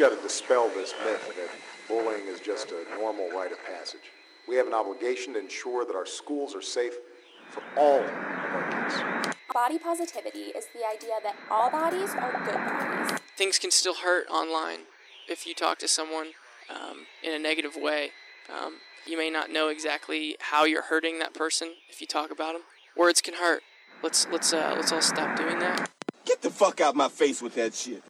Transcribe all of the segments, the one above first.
got to dispel this myth that bullying is just a normal rite of passage. We have an obligation to ensure that our schools are safe for all of our kids. Body positivity is the idea that all bodies are good bodies. Things can still hurt online if you talk to someone um, in a negative way. Um, you may not know exactly how you're hurting that person if you talk about them. Words can hurt. Let's let's uh, let's all stop doing that. Get the fuck out my face with that shit.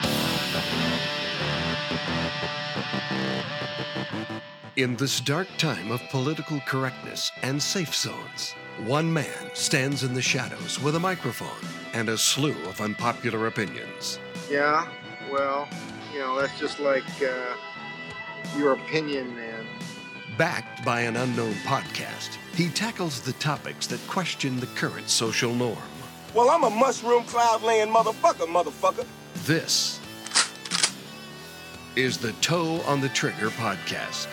In this dark time of political correctness and safe zones, one man stands in the shadows with a microphone and a slew of unpopular opinions. Yeah, well, you know, that's just like uh, your opinion, man. Backed by an unknown podcast, he tackles the topics that question the current social norm. Well, I'm a mushroom cloud laying motherfucker, motherfucker. This is the Toe on the Trigger podcast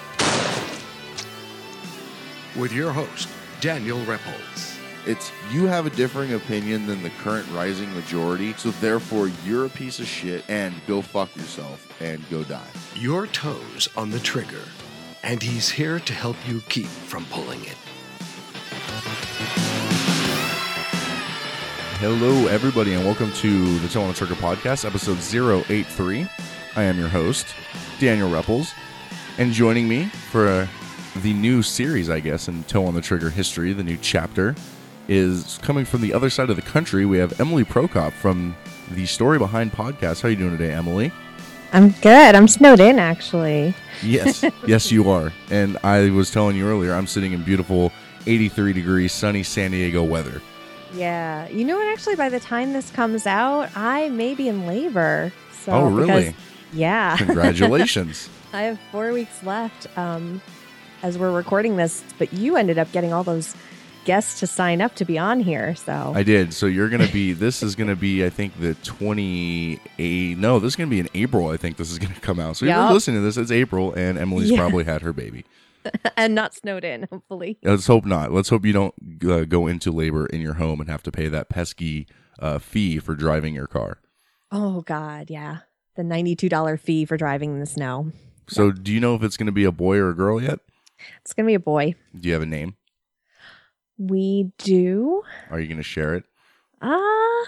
with your host, Daniel Repples. It's you have a differing opinion than the current rising majority, so therefore you're a piece of shit and go fuck yourself and go die. Your toes on the trigger, and he's here to help you keep from pulling it. Hello, everybody, and welcome to the Toe on the Trigger podcast, episode 083. I am your host, Daniel Repples, and joining me for the new series, I guess, in Toe on the Trigger history, the new chapter, is coming from the other side of the country. We have Emily Prokop from the Story Behind podcast. How are you doing today, Emily? I'm good. I'm snowed in, actually. Yes, yes, you are. And I was telling you earlier, I'm sitting in beautiful 83 degree sunny San Diego weather. Yeah. You know what? Actually, by the time this comes out, I may be in labor. So, Oh, really? because- yeah. Congratulations. I have four weeks left um, as we're recording this, but you ended up getting all those guests to sign up to be on here. So, I did. So you're going to be, this is going to be, I think, the 28, no, this is going to be in April. I think this is going to come out. So if you're listening to this, it's April, and Emily's Yeah. probably had her baby. and not snowed in, hopefully. Let's hope not. Let's hope you don't uh, go into labor in your home and have to pay that pesky uh, fee for driving your car. Oh, God. Yeah. The $92 fee for driving in the snow. So, do you know if it's going to be a boy or a girl yet? It's going to be a boy. Do you have a name? We do. Are you going to share it? Ah.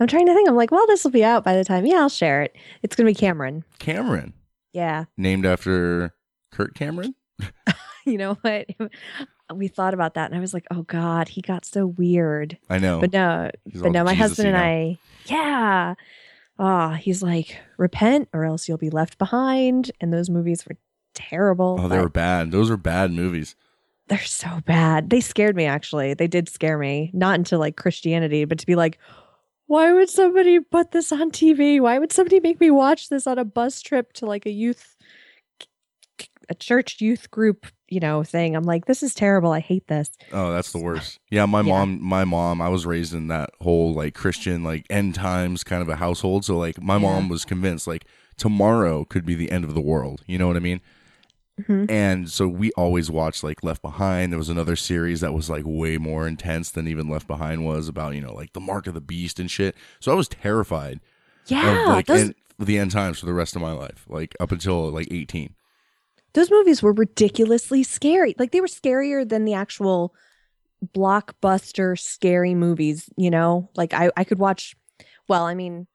I'm trying to think. I'm like, well, this will be out by the time. Yeah, I'll share it. It's going to be Cameron. Cameron, Yeah. named after Kirk Cameron. You know what? We thought about that and I was like, oh God, he got so weird. I know. But no, He's but no, my Jesus-y husband and now. I, yeah. Ah, he's like, repent or else you'll be left behind. And those movies were terrible. Oh, they were bad. Those were bad movies. They're so bad. They scared me actually. They did scare me. Not into like Christianity, but to be like, why would somebody put this on TV? Why would somebody make me watch this on a bus trip to like a youth a church youth group, you know, thing? I'm like, this is terrible. I hate this. Oh, that's the worst. Yeah, my Yeah. mom, my mom, I was raised in that whole like Christian, like end times kind of a household. So like my Yeah. mom was convinced like tomorrow could be the end of the world. You know what I mean? Mhm. And so we always watched like Left Behind. There was another series that was like way more intense than even Left Behind was about, you know, like the mark of the beast and shit. So I was terrified Yeah. of like those, end, the end times for the rest of my life, like up until like 18. those movies were ridiculously scary. Like they were scarier than the actual blockbuster scary movies, you know? Like I, I could watch well, I mean,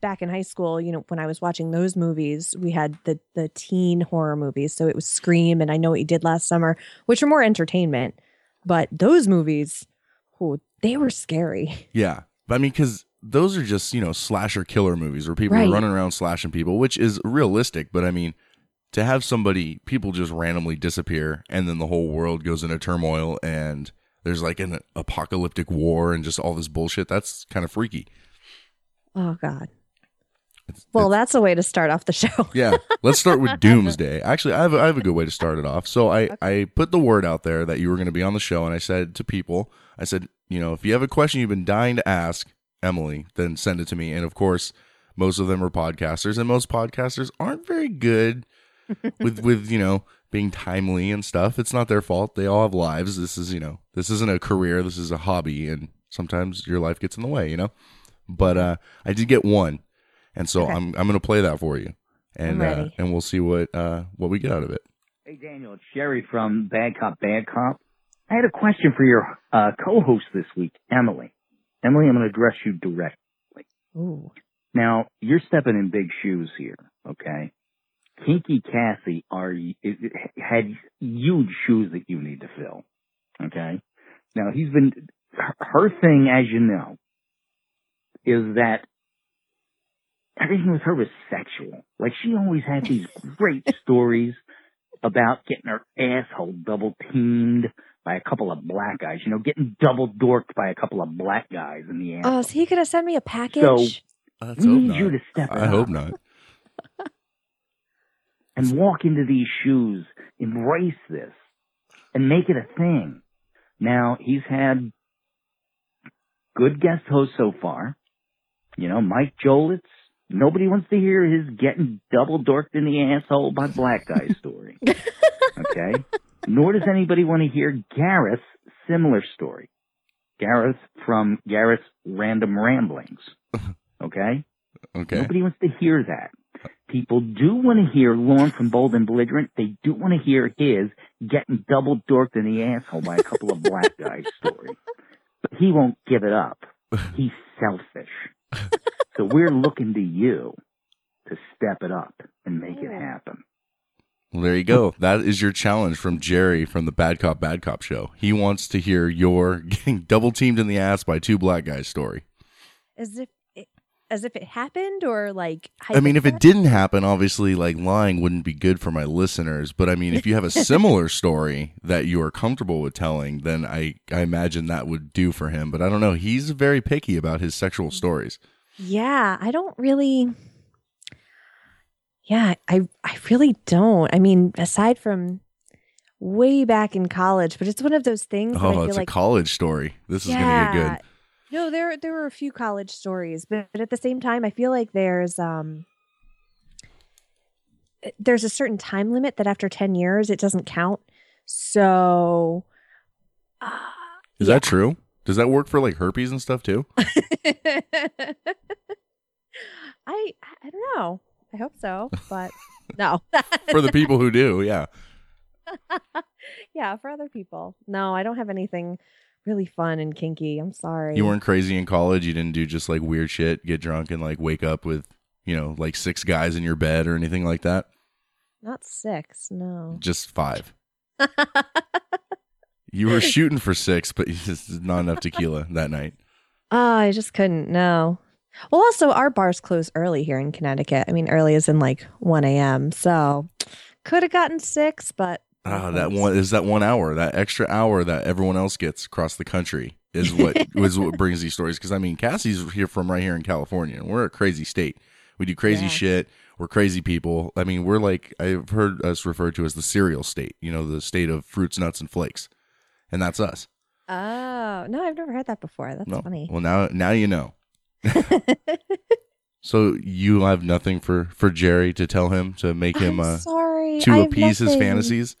back in high school, you know, when I was watching those movies, we had the the teen horror movies. So it was Scream and I Know What You Did Last Summer, which are more entertainment. But those movies, oh, they were scary. Yeah. But I mean, because those are just, you know, slasher killer movies where people Right. are running around slashing people, which is realistic. But I mean, to have somebody, people just randomly disappear and then the whole world goes into turmoil and there's like an apocalyptic war and just all this bullshit, that's kind of freaky. Oh God. It's- Well, it's- that's a way to start off the show. yeah. Let's start with Doomsday. Actually, I have, a, I have a good way to start it off. So I, I put the word out there that you were going to be on the show, and I said to people, I said, you know, if you have a question you've been dying to ask Emily, then send it to me. And of course, most of them are podcasters, and most podcasters aren't very good with with you know being timely and stuff. It's not their fault. They all have lives. This is you know this isn't a career. This is a hobby, and sometimes your life gets in the way. You know. But uh, I did get one, And so Okay. I'm I'm gonna play that for you, and uh, and we'll see what uh what we get out of it. Hey, Daniel, it's Jerry from Bad Cop, Bad Cop. I had a question for your uh, co-host this week, Emily. Emily, I'm going to address you directly. Ooh. Now, you're stepping in big shoes here, okay? Kinky Cassie are it, it had huge shoes that you need to fill, okay? Now, he's been her- her thing, as you know, is that everything with her was sexual. Like she always had these great stories about getting her asshole double teamed by a couple of black guys. You know, getting double dorked by a couple of black guys in the oh, asshole. Oh, so he could have sent me a package. Let's we need not. you to step it I hope not. and walk into these shoes, embrace this, and make it a thing. Now, he's had good guest hosts so far. You know, Mike Jolitz. Nobody wants to hear his getting double dorked in the asshole by black guy story. okay? Nor does anybody want to hear Gareth's similar story. Gareth from Gareth's Random Ramblings. Okay? Okay. Nobody wants to hear that. People do want to hear Lorne from Bold and Belligerent. They do want to hear his getting double dorked in the asshole by a couple of black guys story. But he won't give it up. He's selfish. So we're looking to you to step it up and make it happen. Well, there you go. That is your challenge from Jerry from the Bad Cop Bad Cop show. He wants to hear your getting double teamed in the ass by two black guys story. As if it, as if it happened or like I mean, if it didn't happen, obviously, like lying wouldn't be good for my listeners. But I mean, if you have a similar story that you are comfortable with telling, then I, I imagine that would do for him. But I don't know. He's very picky about his sexual mm. stories. Yeah, I don't really Yeah, I I really don't. I mean, aside from way back in college, but it's one of those things that I Oh, it's like a college story. This is going to get good. No, there there were a few college stories, but, but at the same time, I feel like there's um eh, there's a certain time limit that after 10 years it doesn't count. So uh, Is that true? Does that work for like herpes and stuff too? I I don't know. I hope so, but no. for the people who do, yeah. yeah, for other people. No, I don't have anything really fun and kinky. I'm sorry. You weren't crazy in college. You didn't do just like weird shit, get drunk and like wake up with, you know, like six guys in your bed or anything like that. Not six, no. Just five. You were shooting for six, but it's not enough tequila that night. Oh, I just couldn't. No. Well, also our bars close early here in Connecticut. I mean, early is in like one a.m. So could have gotten six, but Ah, that one is that one hour, that extra hour that everyone else gets across the country is what is what brings these stories. Because I mean, Cassie's here from right here in California, and we're a crazy state. We do crazy Yeah. shit. We're crazy people. I mean, we're like I've heard us referred to as the cereal state. You know, the state of fruits, nuts, and flakes, and that's us. oh no, I've never heard that before. That's no, funny. well now now you know. So you have nothing for for Jerry to tell him to make him I'm uh, sorry. to have appease his nothing. fantasies.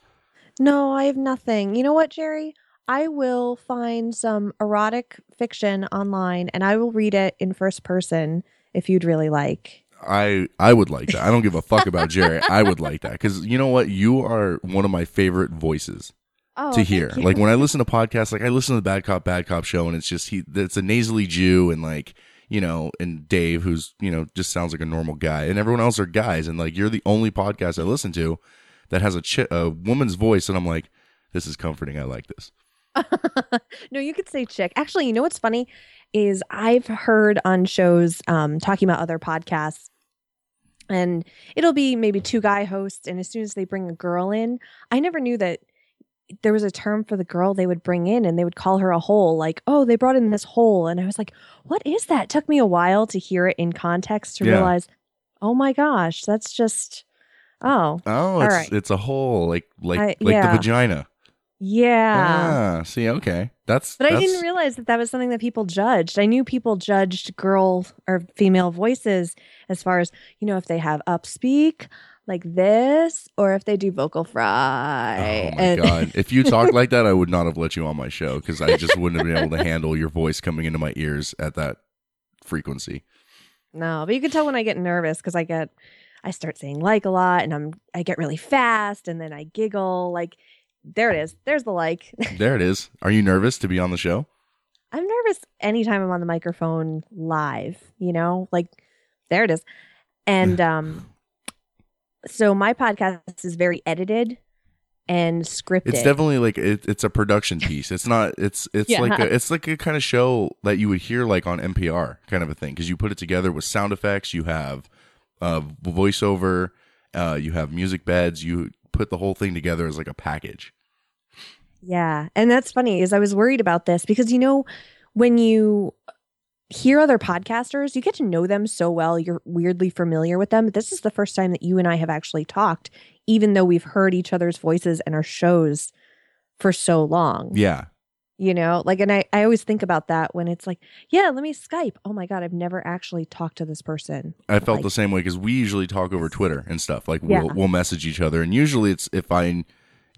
No, I have nothing. You know what, Jerry? I will find some erotic fiction online and I will read it in first person if you'd really like. I I would like that. I don't give a fuck about Jerry. I would like that because you know what? You are one of my favorite voices Oh, to hear. Like when I listen to podcasts, like I listen to the Bad Cop Bad Cop show, and it's just he. It's a nasally Jew, and like you know, and Dave, who's you know just sounds like a normal guy, and everyone else are guys, and like you're the only podcast I listen to that has a chi- a woman's voice, and I'm like, this is comforting. I like this. no, you could say chick. Actually, you know what's funny is I've heard on shows um, talking about other podcasts, and it'll be maybe two guy hosts, and as soon as they bring a girl in, I never knew that there was a term for the girl they would bring in, and they would call her a hole. Like, oh, they brought in this hole, and I was like, what is that? It took me a while to hear it in context to Yeah. realize, oh my gosh, that's just oh, Oh, it's right. it's a hole like like I- like the vagina. yeah. Ah, see, okay, that's But I didn't realize that that was something that people judged. I knew people judged girl or female voices as far as, you know, if they have upspeak like this or if they do vocal fry. Oh my And- god! If you talked like that, I would not have let you on my show because I just wouldn't have been able to handle your voice coming into my ears at that frequency. No, but you can tell when I get nervous because I get, I start saying like a lot, and I'm, I get really fast, and then I giggle. Like, there it is. There's the like. There it is. Are you nervous to be on the show? I'm nervous anytime I'm on the microphone live. You know, like there it is, and um, so my podcast is very edited and scripted. It's definitely like it, it's a production piece. It's not. It's it's Yeah. like a, it's like a kind of show that you would hear like on NPR kind of a thing because you put it together with sound effects. You have uh, voiceover. Uh, you have music beds. You put the whole thing together as like a package. Yeah. And that's funny is I was worried about this because you know when you hear other podcasters, you get to know them so well, you're weirdly familiar with them. But this is the first time that you and I have actually talked even though we've heard each other's voices and our shows for so long. Yeah, You know, like and I I always think about that when it's like, yeah, let me Skype. Oh my god, I've never actually talked to this person. I felt Like- the same way because we usually talk over Twitter and stuff. Like Yeah. we'll we'll message each other, and usually it's if I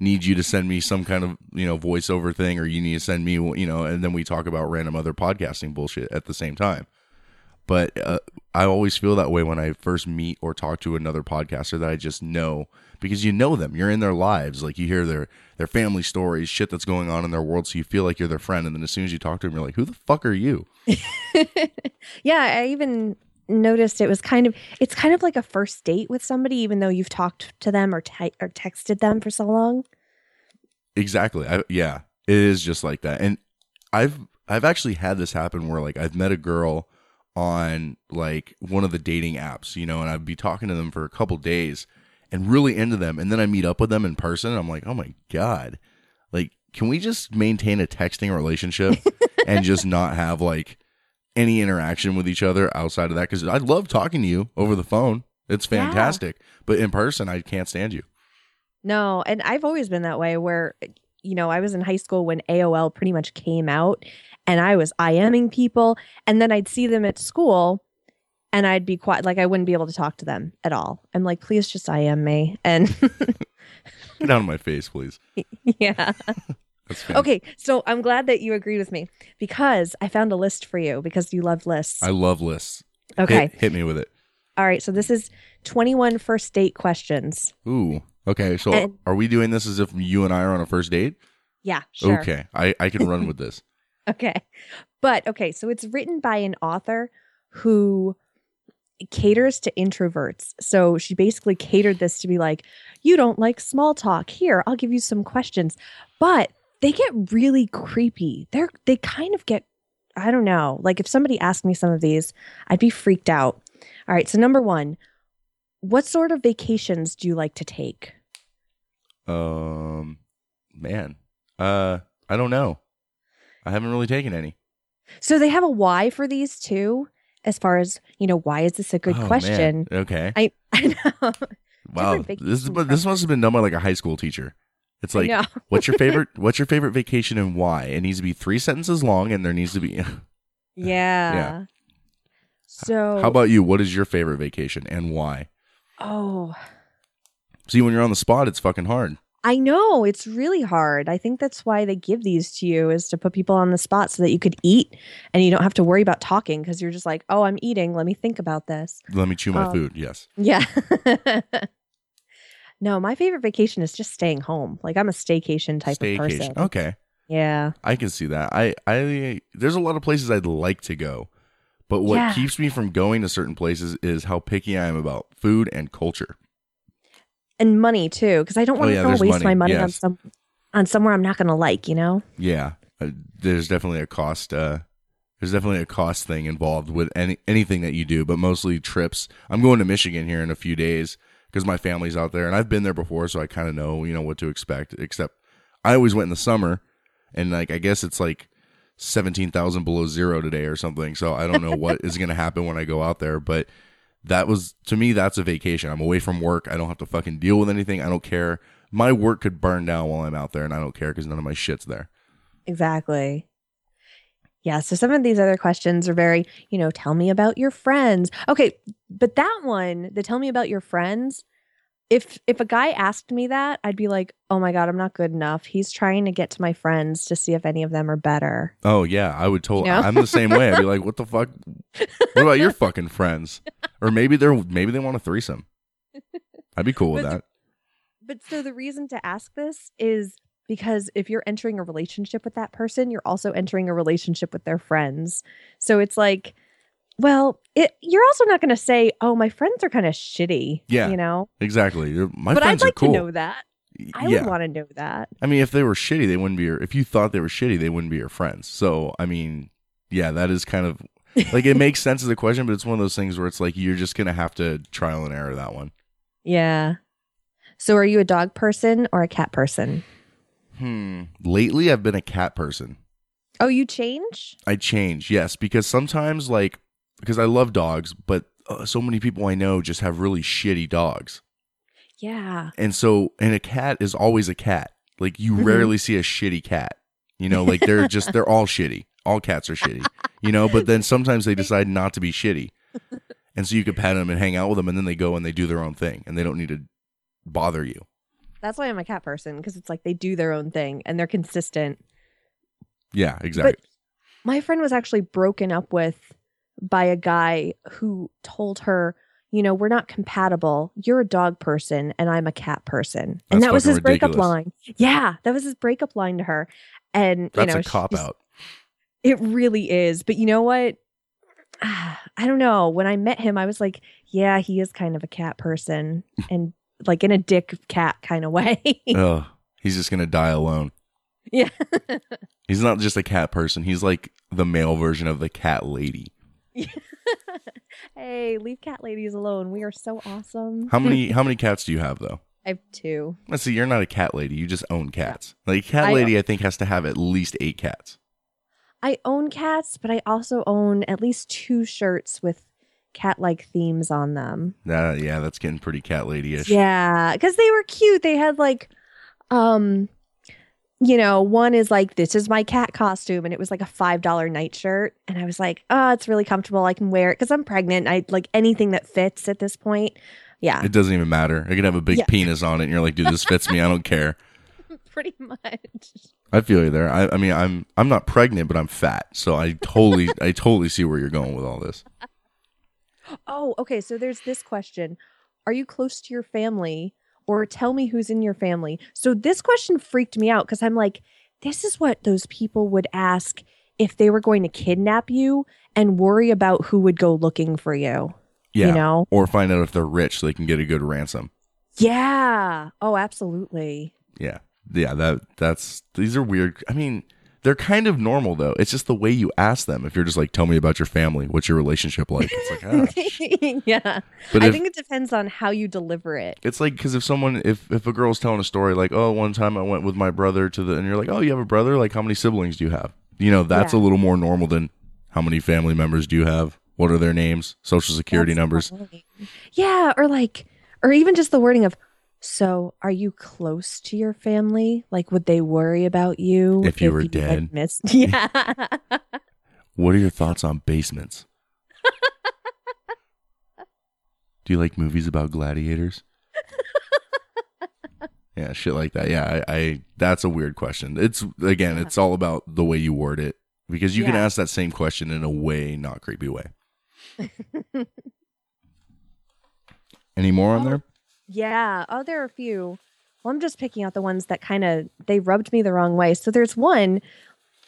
need you to send me some kind of you know voiceover thing, or you need to send me you know, and then we talk about random other podcasting bullshit at the same time. But uh, I always feel that way when I first meet or talk to another podcaster that I just know because you know them, you're in their lives, like you hear their their family stories, shit that's going on in their world, so you feel like you're their friend, and then as soon as you talk to them, you're like, who the fuck are you? yeah, I even noticed it was kind of it's kind of like a first date with somebody even though you've talked to them or te- or texted them for so long. Exactly. I, yeah, it is just like that. And I've I've actually had this happen where like I've met a girl on like one of the dating apps, you know, and I'd be talking to them for a couple days and really into them, and then I meet up with them in person, and I'm like, oh my god, like can we just maintain a texting relationship and just not have like any interaction with each other outside of that? Because I love talking to you over the phone. It's Yeah. fantastic, but in person, I can't stand you. No, and I've always been that way where you know, I was in high school when AOL pretty much came out and I was IMing people and then I'd see them at school and I'd be quiet like I wouldn't be able to talk to them at all. I'm like, please just IM me. And Get out of my face, please. yeah. Okay, so I'm glad that you agreed with me because I found a list for you because you love lists. I love lists. Okay. Hit, hit me with it. All right, so this is 21 first date questions. Ooh. Okay. So And- are we doing this as if you and I are on a first date? Yeah, sure. Okay. I, I can run with this. Okay. But okay, so it's written by an author who caters to introverts. So she basically catered this to be like, you don't like small talk. Here, I'll give you some questions. But they get really creepy. They're they kind of get I don't know. Like if somebody asked me some of these, I'd be freaked out. All right, so number 1, what sort of vacations do you like to take? Um, man, uh, I don't know. I haven't really taken any. So they have a why for these too, as far as, you know, why is this a good Oh, man. question? Okay. I I know. wow. This is, but this must have been done by like a high school teacher. It's like, what's your favorite? What's your favorite vacation and why? It needs to be three sentences long, and there needs to be. Yeah. Yeah. So How about you? What is your favorite vacation and why? Oh, See, when you're on the spot, it's fucking hard. I know it's really hard. I think that's why they give these to you is to put people on the spot so that you could eat and you don't have to worry about talking because you're just like, oh, I'm eating. Let me think about this. Let me chew my Oh. food. Yes. Yeah. No, my favorite vacation is just staying home. Like I'm a staycation type of person. Okay. Yeah. I can see that. I, I, there's a lot of places I'd like to go, but what Yeah. keeps me from going to certain places is how picky I am about food and culture. And money too, because I don't Oh, want to yeah, there's waste money. my money on some on somewhere I'm not going to like. You know. Yeah, uh, there's definitely a cost. Uh, there's definitely a cost thing involved with any anything that you do, but mostly trips. I'm going to Michigan here in a few days because my family's out there, and I've been there before, so I kind of know you know what to expect. Except I always went in the summer, and like I guess it's like seventeen thousand below zero today or something. So I don't know what is going to happen when I go out there, but that was to me that's a vacation. I'm away from work. I don't have to fucking deal with anything. I don't care. My work could burn down while I'm out there, and I don't care because none of my shit's there. Exactly. Yeah. So some of these other questions are very, you know, tell me about your friends. Okay. But that one, the tell me about your friends, if if a guy asked me that, I'd be like, oh my God, I'm not good enough. He's trying to get to my friends to see if any of them are better. Oh yeah, I would totally. You know? I'm the same way. I'd be like, "What the fuck? What about your fucking friends? Or maybe they're maybe they want a threesome. I'd be cool with But that. But so the reason to ask this is because if you're entering a relationship with that person, you're also entering a relationship with their friends. So it's like, well, it, you're also not going to say, "Oh, my friends are kind of shitty." Yeah. you know. Exactly. My but friends I'd like are cool. to know that. I yeah. would want to know that. I mean, if they were shitty, they wouldn't be your. If you thought they were shitty, they wouldn't be your friends. So, I mean, yeah, that is kind of like it makes sense as a question, but it's one of those things where it's like you're just gonna have to trial and error that one. Yeah. So are you a dog person or a cat person? Hmm. Lately, I've been a cat person. Oh, you change? I change, yes, because sometimes, like, because I love dogs, but uh, so many people I know just have really shitty dogs, Yeah. and so and a cat is always a cat. Like you Mhm. rarely see a shitty cat. You know, like they're just they're all shitty. All cats are shitty. You know, but then sometimes they decide not to be shitty, and so you can pet them and hang out with them, and then they go and they do their own thing, and they don't need to bother you. That's why I'm a cat person because it's like they do their own thing and they're consistent. Yeah, exactly. But my friend was actually broken up with by a guy who told her, you know, we're not compatible. You're a dog person and I'm a cat person. And That's that was his breakup line. Yeah, that was his breakup line to her. And That's you know, a cop out. It really is. But you know what? I don't know. When I met him, I was like, yeah, he is kind of a cat person and like in a dick cat kind of way. Ugh, he's just gonna die alone. yeah. He's not just a cat person. He's like the male version of the cat lady. hey, leave cat ladies alone. We are so awesome. How many how many cats do you have though? I have two. Let's see, you're not a cat lady. You just own cats. Like cat I- lady, I think has to have at least eight cats. I own cats, but I also own at least two shirts with cat-like themes on them. That yeah, that's getting pretty cat lady-ish. Yeah, because they were cute. They had like, um, you know, one is like this is my cat costume, and it was like a five dollar nightshirt, and I was like, oh, it's really comfortable. I can wear it because I'm pregnant. I like anything that fits at this point. Yeah, It doesn't even matter. I could have a big Yeah. penis on it, and you're like, dude, this fits me. I don't care. pretty much. I feel you there. I, I mean, I'm I'm not pregnant, but I'm fat, so I totally I totally see where you're going with all this. Oh, okay. So there's this question Are you close to your family? Or tell me who's in your family. So this question freaked me out because I'm like, this is what those people would ask if they were going to kidnap you and worry about who would go looking for you. Yeah, You know? or find out if they're rich so they can get a good ransom. Yeah. Oh, absolutely. Yeah, yeah. That that's these are weird. I mean, they're kind of normal though. It's just the way you ask them. If you're just like, tell me about your family. What's your relationship like? It's like, ah, yeah. But I if- think it depends on how you deliver it. It's like because if someone, if if a girl's telling a story like, oh, one time I went with my brother to the, and you're like, oh, you have a brother? Like, how many siblings do you have? You know, that's Yeah. a little more normal than how many family members do you have? What are their names? Social security That's numbers? funny. Yeah, or like, or even just the wording of, so are you close to your family? Like, would they worry about you If you were had dead? missed? Yeah. What are your thoughts on basements? do you like movies about gladiators? yeah, shit like that. Yeah, I, I that's a weird question. It's again, it's all about the way you word it because you can ask that same question in a way, not creepy way. Any more on there? Yeah. Oh, there are a few. Well, I'm just picking out the ones that kind of they rubbed me the wrong way. So there's one.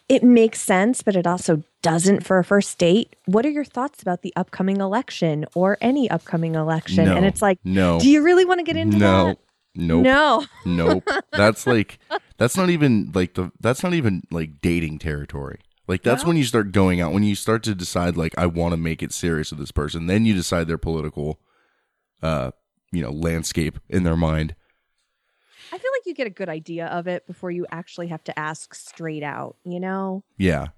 It makes sense, but it also doesn't for a first date. What are your thoughts about the upcoming election or any upcoming election? And it's like, No. do you really want to get into no. that? Nope. No. Nope. That's like that's not even like the that's not even like dating territory. Like that's when you start going out when you start to decide like I want to make it serious with this person. Then you decide their political uh you know landscape in their mind. I feel like you get a good idea of it before you actually have to ask straight out, you know? Yeah.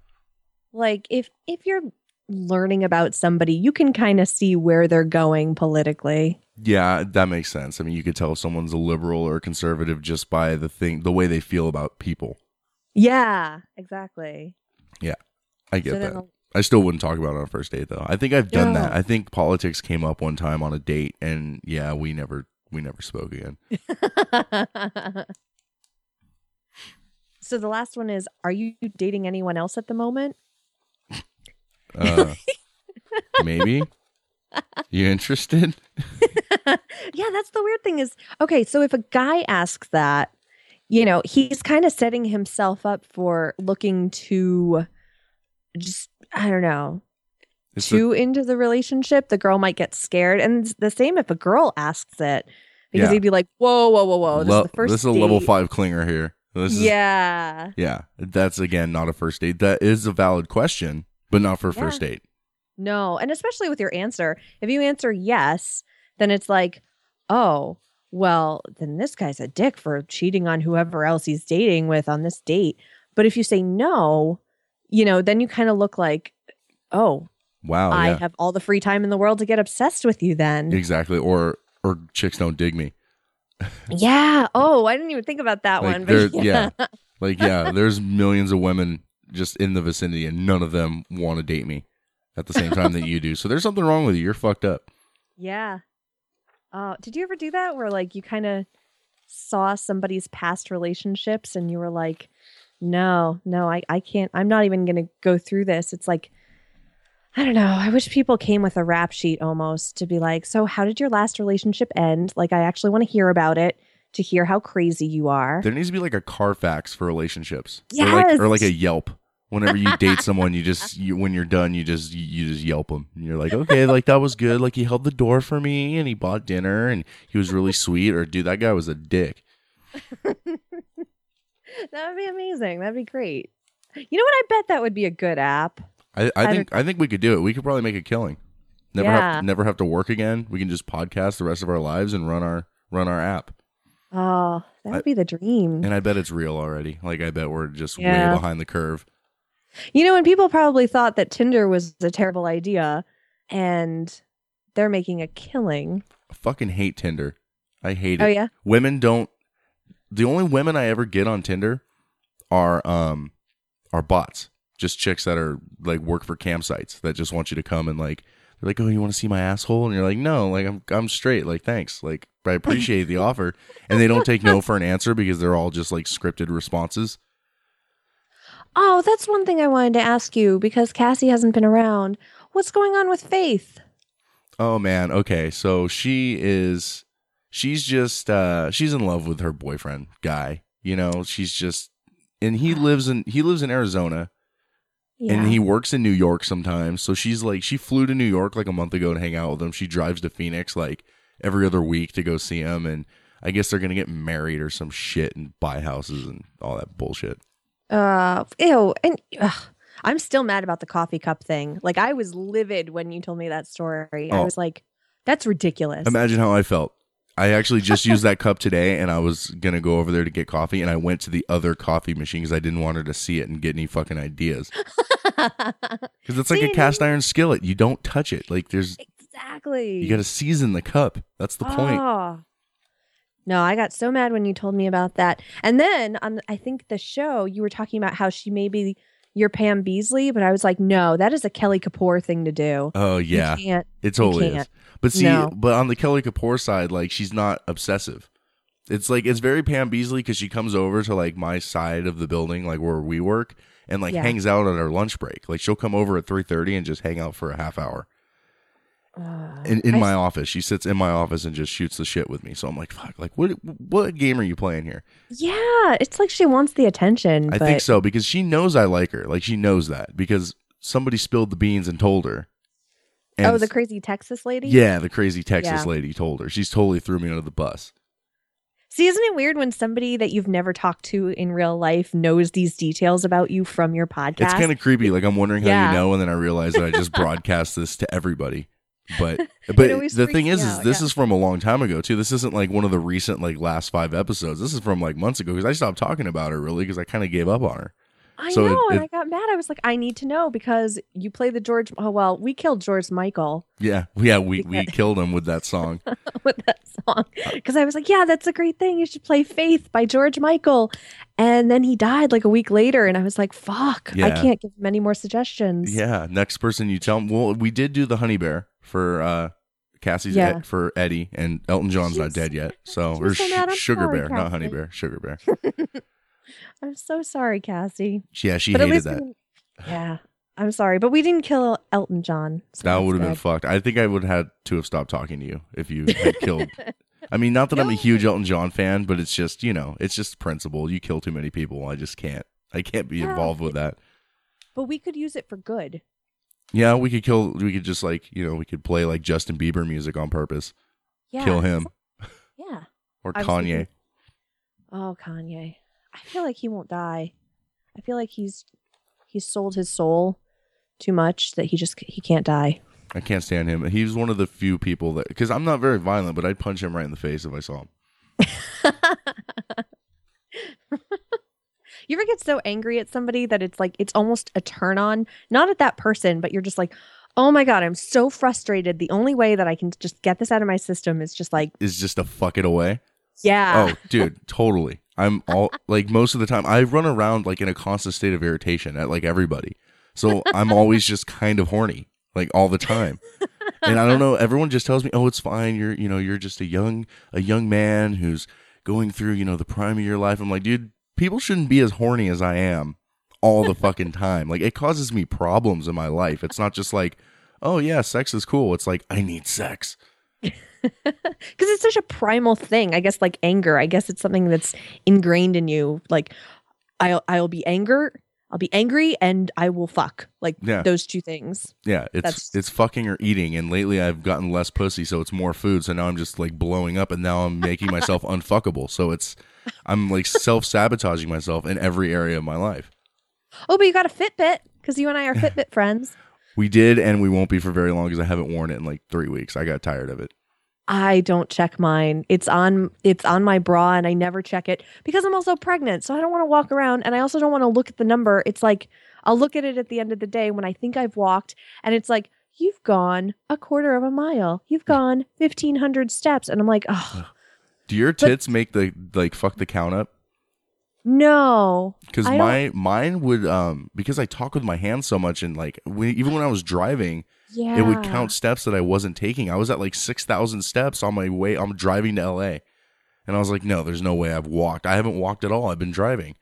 Like if if you're learning about somebody, you can kind of see where they're going politically. Yeah, that makes sense. I mean, you could tell if someone's a liberal or a conservative just by the thing the way they feel about people. Yeah, exactly. Yeah. I get So that. I still wouldn't talk about it on a first date though. I think I've done that. I think politics came up one time on a date and yeah, we never we never spoke again. so the last one is are you dating anyone else at the moment? Uh, maybe. you interested? yeah, that's the weird thing is okay, so if a guy asks that, you know, he's kind of setting himself up for looking to just I don't know, It's too into the relationship. The girl might get scared. And the same if a girl asks it. Because Yeah. he'd be like, Whoa, whoa, whoa, whoa. This Lo- is the first this is a level five clinger here. This is, Yeah. yeah. That's again not a first date. That is a valid question, but not for a first date. No. And especially with your answer. If you answer yes, then it's like, oh, well, then this guy's a dick for cheating on whoever else he's dating with on this date. But if you say no, you know, then you kind of look like, oh, Wow. I yeah. have all the free time in the world to get obsessed with you then. Exactly. Or or chicks don't dig me. Yeah. Oh, I didn't even think about that Like, one. But yeah. yeah. Like, yeah, there's millions of women just in the vicinity and none of them want to date me at the same time that you do. So there's something wrong with you. You're fucked up. Yeah. Uh, did you ever do that where like you kind of saw somebody's past relationships and you were like, no, no, I, I can't, I'm not even going to go through this. It's like, I don't know. I wish people came with a rap sheet almost to be like, so how did your last relationship end? Like, I actually want to hear about it to hear how crazy you are. There needs to be like a Carfax for relationships. Or like, Yes. or like a Yelp. Whenever you date someone, you just you, when you're done, you just you, you just Yelp them. And you're like, okay, like that was good. Like he held the door for me, and he bought dinner, and he was really sweet. Or dude, that guy was a dick. that would be amazing. That'd be great. You know what? I bet that would be a good app. I, I think I think we could do it. We could probably make a killing. Never Yeah. have never have to work again. We can just podcast the rest of our lives and run our run our app. Oh, that would be the dream. And I bet it's real already. Like I bet we're just Yeah. way behind the curve. You know, and people probably thought that Tinder was a terrible idea and they're making a killing. I fucking hate Tinder. I hate oh, it. Oh, yeah? Women don't the only women I ever get on Tinder are um are bots. Just chicks that are like work for camsites that just want you to come and like they're like, Oh, you want to see my asshole? And you're like, No, like I'm I'm straight, like thanks. Like I appreciate the offer. And they don't take no for an answer because they're all just like scripted responses. Oh, that's one thing I wanted to ask you because Cassie hasn't been around. What's going on with Faith? Oh man, okay. So she is she's just uh she's in love with her boyfriend guy. You know, she's just and he lives in he lives in Arizona and he works in New York sometimes. So she's like she flew to New York like a month ago to hang out with him. She drives to Phoenix like every other week to go see him and I guess they're going to get married or some shit and buy houses and all that bullshit. Uh, ew. And ugh, I'm still mad about the coffee cup thing. Like, I was livid when you told me that story. I Oh. was like, that's ridiculous. Imagine how I felt. I actually just used that cup today, and I was gonna go over there to get coffee, and I went to the other coffee machine because I didn't want her to see it and get any fucking ideas. Because it's like a cast iron skillet; you don't touch it. Like there's, exactly. you got to season the cup. That's the point. Oh. No, I got so mad when you told me about that. And then on I think the show you were talking about how she may be your Pam Beesly, but I was like, no, that is a Kelly Kapoor thing to do. Oh You yeah, can't- it totally is. can't. But see, No. but on the Kelly Kapoor side, like she's not obsessive. It's like it's very Pam Beesly because she comes over to like my side of the building, like where we work, and like Yeah. hangs out at our lunch break. Like she'll come over at three thirty and just hang out for a half hour. Uh, in, in I my s- office. She sits in my office and just shoots the shit with me. So I'm like, fuck, like what what game are you playing here? Yeah, it's like she wants the attention. I but think so because she knows I like her. Like she knows that because somebody spilled the beans and told her. And oh, the crazy Texas lady? yeah, the crazy Texas Yeah. lady told her. She's totally threw me under the bus. See, isn't it weird when somebody that you've never talked to in real life knows these details about you from your podcast? It's kind of creepy. Like I'm wondering how Yeah. you know, and then I realize that I just broadcast this to everybody. But but the thing is, is this yeah. is from a long time ago too. This isn't like one of the recent like last five episodes. This is from like months ago because I stopped talking about her really because I kind of gave up on her. I So it- know, and it- I got mad. I was like, I need to know because you play the George. Oh well, we killed George Michael Yeah, yeah, we we killed him with that song. with that song because I was like, yeah, that's a great thing. You should play Faith by George Michael, and then he died like a week later, and I was like, fuck, I can't give him any more suggestions. Yeah, next person you tell. him. Well, we did do the Honey Bear for uh Cassie's Yeah. Ed- for Eddie, and Elton John's not dead yet. So or so Sh- Sugar sorry, Bear, not Honey Bear, Sugar Bear. I'm so sorry, Cassie. Yeah, she but hated that. we- yeah, I'm sorry, but we didn't kill Elton John. so that would have been fucked. I think I would have had to have stopped talking to you if you had killed. I mean, not that I'm a huge Elton John fan, but it's just you know, it's just principle. You kill too many people, I just can't. I can't be Yeah, involved with that. But we could use it for good. Yeah, we could kill. We could just like you know, we could play like Justin Bieber music on purpose. Yeah. Kill him Yeah. or Kanye. thinking- Oh, Kanye. I feel like he won't die. I feel like he's he's sold his soul too much that he just he can't die. I can't stand him. He's one of the few people that because I'm not very violent, but I'd punch him right in the face if I saw him. You ever get so angry at somebody that it's like it's almost a turn on, not at that person, but you're just like, "Oh my god, I'm so frustrated. The only way that I can just get this out of my system is just like, Is just to fuck it away. yeah. Oh, dude, totally. I'm all like most of the time I run around like in a constant state of irritation at like everybody. So I'm always just kind of horny like all the time. And I don't know, everyone just tells me, "Oh, it's fine. You're, you know, you're just a young a young man who's going through, you know, the prime of your life." I'm like, "Dude, people shouldn't be as horny as I am all the fucking time. Like it causes me problems in my life. It's not just like, "Oh, yeah, sex is cool." It's like, "I need sex." because it's such a primal thing i guess like anger i guess it's something that's ingrained in you like i'll i'll be anger i'll be angry and i will fuck like Yeah. those two things Yeah, it's That's- it's fucking or eating, and lately I've gotten less pussy, so it's more food. So now I'm just like blowing up, and now I'm making myself unfuckable. So it's I'm like self sabotaging myself in every area of my life. oh but you got a fitbit because you and i are fitbit friends We did, and we won't be for very long because I haven't worn it in like three weeks. I got tired of it. i don't check mine it's on it's on my bra and i never check it because i'm also pregnant so i don't want to walk around and i also don't want to look at the number it's like i'll look at it at the end of the day when i think i've walked and it's like you've gone a quarter of a mile you've gone 1500 steps and i'm like oh Do your tits make the like fuck the count up? No Because my mine would um because I talk with my hands so much and like when, even when I was driving, yeah it would count steps that I wasn't taking. I was at like six thousand steps on my way. I'm driving to L.A. And I was like, no, there's no way I've walked. I haven't walked at all. I've been driving.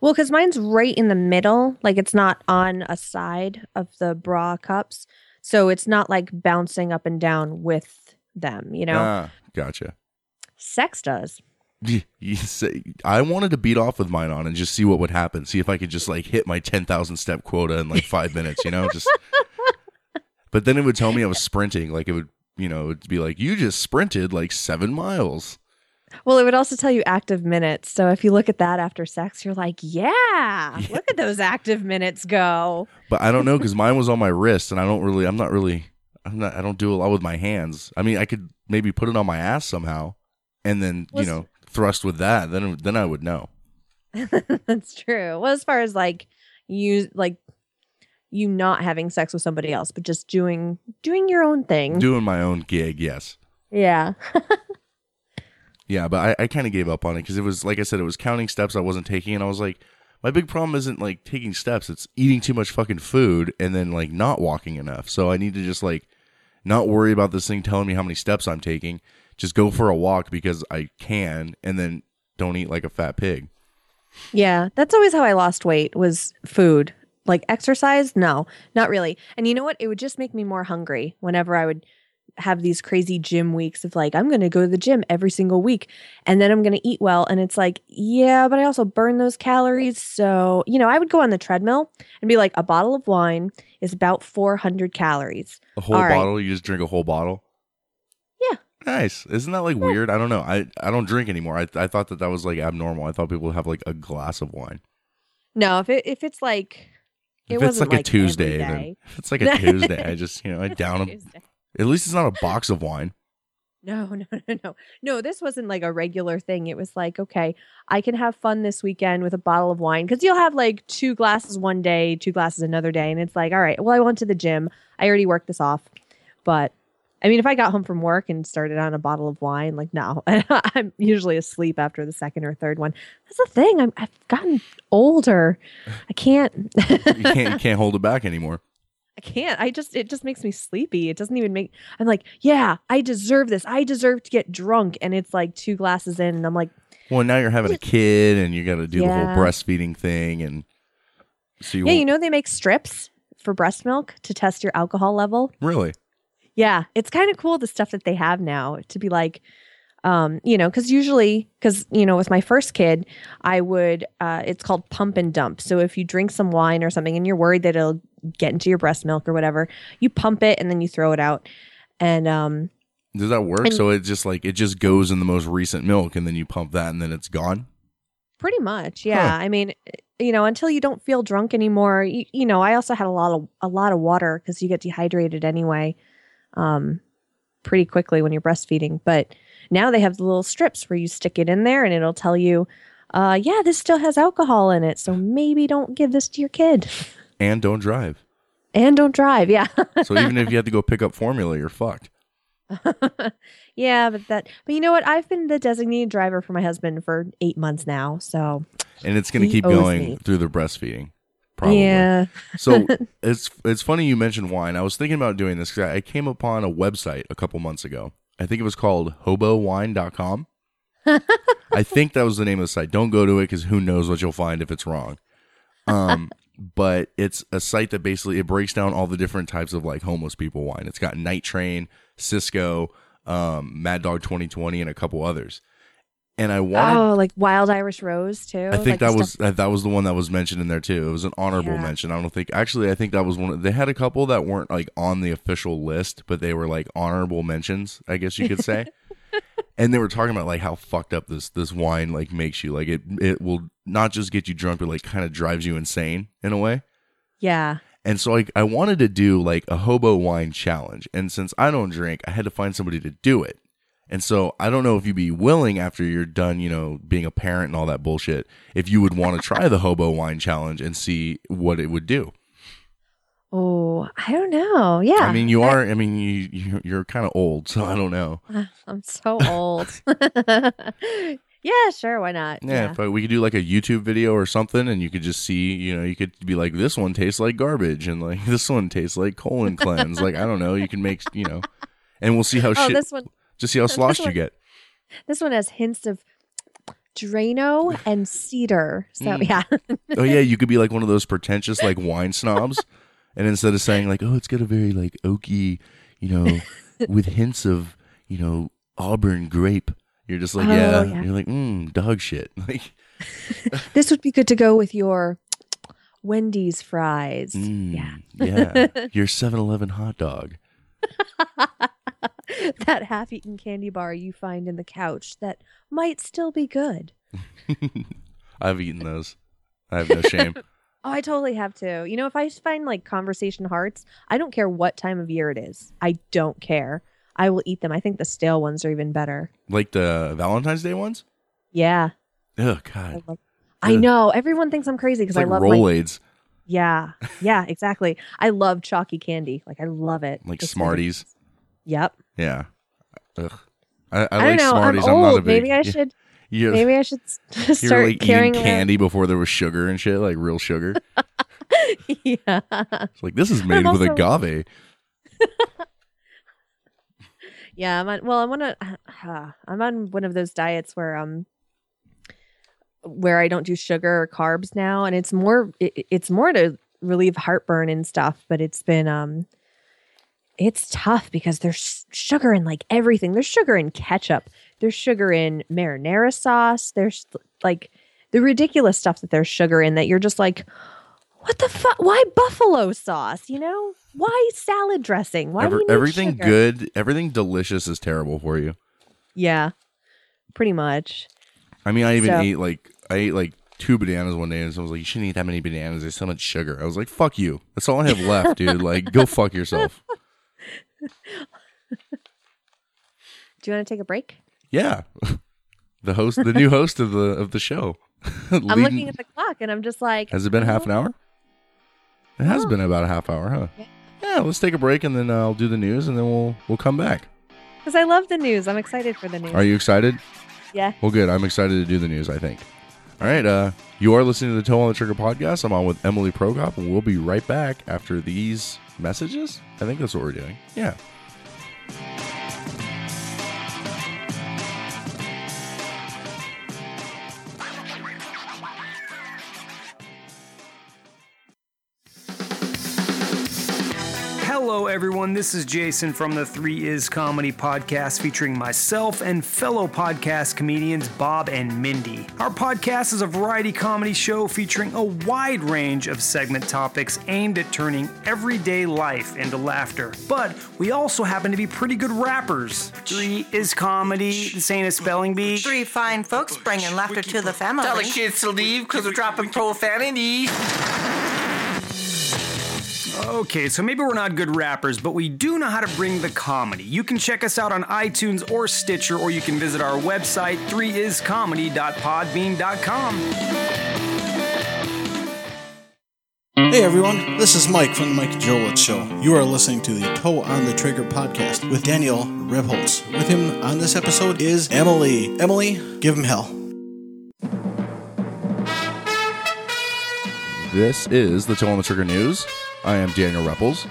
Well, because mine's right in the middle, like it's not on a side of the bra cups, so it's not like bouncing up and down with them. You know, Ah, gotcha. sex does. You say, I wanted to beat off with mine on and just see what would happen. See if I could just like hit my 10,000 step quota in like five minutes, you know? Just, but then it would tell me I was sprinting. Like it would, you know, it'd be like, you just sprinted like seven miles. Well, it would also tell you active minutes. So if you look at that after sex, you're like, yeah, look at those active minutes go. But I don't know because mine was on my wrist and I don't really, I'm not really, I'm not, I don't do a lot with my hands. I mean, I could maybe put it on my ass somehow and then, you Was- know, thrust with that. Then, then I would know. That's true. Well, as far as like you like you not having sex with somebody else, but just doing doing your own thing. Doing my own gig, yes. yeah. Yeah, but I, I kind of gave up on it because it was like I said, it was counting steps I wasn't taking, and I was like, my big problem isn't like taking steps; it's eating too much fucking food and then like not walking enough. So I need to just like not worry about this thing telling me how many steps I'm taking. Just go for a walk because I can, and then don't eat like a fat pig. Yeah, that's always how I lost weight was food. Like exercise, no, not really. And you know what? It would just make me more hungry whenever I would have these crazy gym weeks of like I'm going to go to the gym every single week and then I'm going to eat well and it's like, yeah, but I also burn those calories. So, you know, I would go on the treadmill and be like a bottle of wine is about 400 calories. A whole All right. bottle? You just drink a whole bottle? Nice. Isn't that like weird? I don't know. I I don't drink anymore. I I thought that that was like abnormal. I thought people would have like a glass of wine. No, if it if it's like it if it's wasn't like, a Tuesday, then if it's like a Tuesday, I just you know I down Tuesday. At least it's not a box of wine. No, no, no, no. No, this wasn't like a regular thing. It was like, okay, I can have fun this weekend with a bottle of wine because you'll have like two glasses one day, two glasses another day. And it's like, all right, well, I went to the gym. I already worked this off. But I mean, if I got home from work and started on a bottle of wine, like, no, I'm usually asleep after the second or third one. That's the thing. I'm, I've gotten older. I can't. You can't you can't hold it back anymore. I can't. I just it just makes me sleepy. It doesn't even make I'm like, yeah, I deserve this. I deserve to get drunk. And it's like two glasses in and I'm like, Well, now you're having a kid, and you got to do the whole breastfeeding thing, and so you yeah, won't- you know they make strips for breast milk to test your alcohol level. Really? Yeah, it's kind of cool the stuff that they have now to be like, um, you know, because usually, because you know, with my first kid, I would, uh, it's called pump and dump. So if you drink some wine or something and you're worried that it'll get into your breast milk or whatever, you pump it and then you throw it out. And um, Does that work? And- so it just like it just goes in the most recent milk, and then you pump that, and then it's gone. Pretty much, yeah. I mean, you know, until you don't feel drunk anymore. You, you know, I also had a lot of a lot of water because you get dehydrated anyway, um, pretty quickly when you're breastfeeding. But now they have the little strips where you stick it in there and it'll tell you, uh, yeah, this still has alcohol in it, so maybe don't give this to your kid And don't drive. and don't drive. Yeah, So even if you have to go pick up formula, you're fucked. yeah, but that. But you know what? I've been the designated driver for my husband for eight months now, so And it's going to keep going me. through the breastfeeding. Probably. yeah. So it's it's funny you mentioned wine. I was thinking about doing this because I came upon a website a couple months ago. I think it was called hobowine.com. I think that was the name of the site. Don't go to it because who knows what you'll find if it's wrong. Um, but it's a site that basically it breaks down all the different types of like homeless people wine. It's got Night Train, Cisco, um, Mad Dog 2020, and a couple others. And I wanted Oh, like wild Irish rose too. I think like that was stuff- uh, that, was the one that was mentioned in there too. It was an honorable Yeah. mention. I don't think actually I think that was one of, they had a couple that weren't like on the official list, but they were like honorable mentions, I guess you could say. and they were talking about like how fucked up this this wine like makes you. Like it it will not just get you drunk but like kind of drives you insane in a way. yeah. And so like I wanted to do like a hobo wine challenge. And since I don't drink, I had to find somebody to do it. And so I don't know if you'd be willing after you're done, you know, being a parent and all that bullshit, if you would want to try the hobo wine challenge and see what it would do. Oh, I don't know. Yeah. I mean, you are, I mean, you, you you're kind of old, so I don't know. I'm so old. yeah, sure. Why not? Yeah, if I, we could do like a YouTube video or something, and you could just see, you know, you could be like, this one tastes like garbage, and like this one tastes like colon cleanse. like I don't know, you can make, you know, and we'll see how Oh, shit. this one. Just see how sloshed you get. This one has hints of Drano and cedar. So Mm. yeah. oh yeah, you could be like one of those pretentious like wine snobs, and instead of saying like, oh, it's got a very like oaky, you know, with hints of you know Auburn grape, you're just like, Oh, yeah, yeah. you're like, mm, dog shit. Like, this would be good to go with your Wendy's fries. mm, Yeah. yeah, your 7-Eleven hot dog. that half-eaten candy bar you find in the couch that might still be good. I've eaten those. I have no shame. Oh, I totally have to. You know, if I find like conversation hearts, I don't care what time of year it is. I don't care. I will eat them. I think the stale ones are even better. like the Valentine's Day ones. Yeah. Oh I, God, love- I know. Everyone thinks I'm crazy because like I love my Yeah. Yeah, exactly. I love chalky candy. Like I love it. like Smarties. Yep. Yeah. Ugh. I, I, I, like don't know. Smarties. I'm I'm, old. big. maybe I should maybe I should s- You're start like carrying eating candy before there was sugar and shit, like real sugar. yeah. It's like this is made with also- agave. Yeah, I'm on well, I'm on a uh, I'm on one of those diets where um where I don't do sugar or carbs now and it's more it, it's more to relieve heartburn and stuff, but it's been um it's tough because there's sugar in like everything. There's sugar in ketchup. There's sugar in marinara sauce. There's like the ridiculous stuff that there's sugar in that you're just like what the fuck? Why buffalo sauce? You know? Why salad dressing? Why Ever- everything sugar? good, everything delicious is terrible for you. Yeah, pretty much. I mean, I even So- ate like I ate like two bananas one day, and someone was like, "You shouldn't eat that many bananas. There's so much sugar." I was like, "Fuck you. That's all I have left, dude. Like, go fuck yourself." Do you want to take a break? Yeah, the host, the new host of the of the show. I'm Leading- looking at the clock and I'm just like, Has it been half an hour? It has Oh. been about a half hour, huh? Yeah. Let's take a break, and then uh, I'll do the news, and then we'll we'll come back. because I love the news. I'm excited for the news. Are you excited? Yeah. Well, good. I'm excited to do the news, I think. All right. Uh, you are listening to the Toe on the Trigger podcast. I'm on with Emily Prokop, and we'll be right back after these messages. I think that's what we're doing. Yeah. Hello, everyone. This is Jason from the Three Is Comedy podcast featuring myself and fellow podcast comedians Bob and Mindy. Our podcast is a variety comedy show featuring a wide range of segment topics aimed at turning everyday life into laughter. But we also happen to be pretty good rappers. Three Is Comedy, this ain't a spelling bee. Three fine folks bringing laughter to the family. Tell the kids to leave because we're dropping profanity. Okay, so maybe we're not good rappers, but we do know how to bring the comedy. You can check us out on iTunes or Stitcher, or you can visit our website, 3iscomedy.podbean.com. Hey everyone, this is Mike from the Mike Jolitz Show. You are listening to the Toe on the Trigger podcast with Daniel Rebholz. With him on this episode is Emily. Emily, give him hell. This is the Toe on the Trigger News. I am Daniel Rebholz.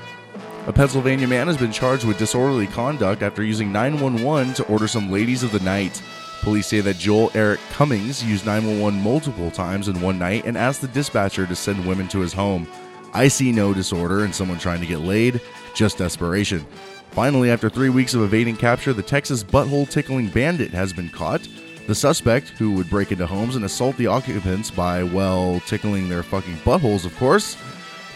A Pennsylvania man has been charged with disorderly conduct after using 911 to order some ladies of the night. Police say that Joel Eric Cummings used 911 multiple times in one night and asked the dispatcher to send women to his home. I see no disorder in someone trying to get laid, just desperation. Finally, after three weeks of evading capture, the Texas butthole tickling bandit has been caught. The suspect, who would break into homes and assault the occupants by, well, tickling their fucking buttholes, of course.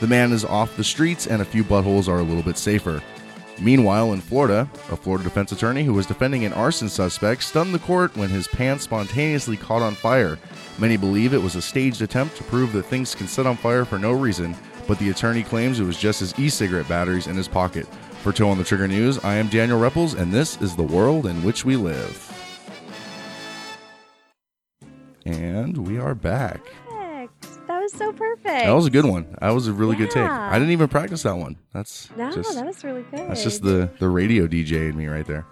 The man is off the streets, and a few buttholes are a little bit safer. Meanwhile, in Florida, a Florida defense attorney who was defending an arson suspect stunned the court when his pants spontaneously caught on fire. Many believe it was a staged attempt to prove that things can set on fire for no reason, but the attorney claims it was just his e cigarette batteries in his pocket. For Toe on the Trigger News, I am Daniel Rebholz, and this is the world in which we live. And we are back. Perfect. That was so perfect. That was a good one. That was a really good take. I didn't even practice that one. That's No, just, that was really good. that's just the the radio DJ in me right there.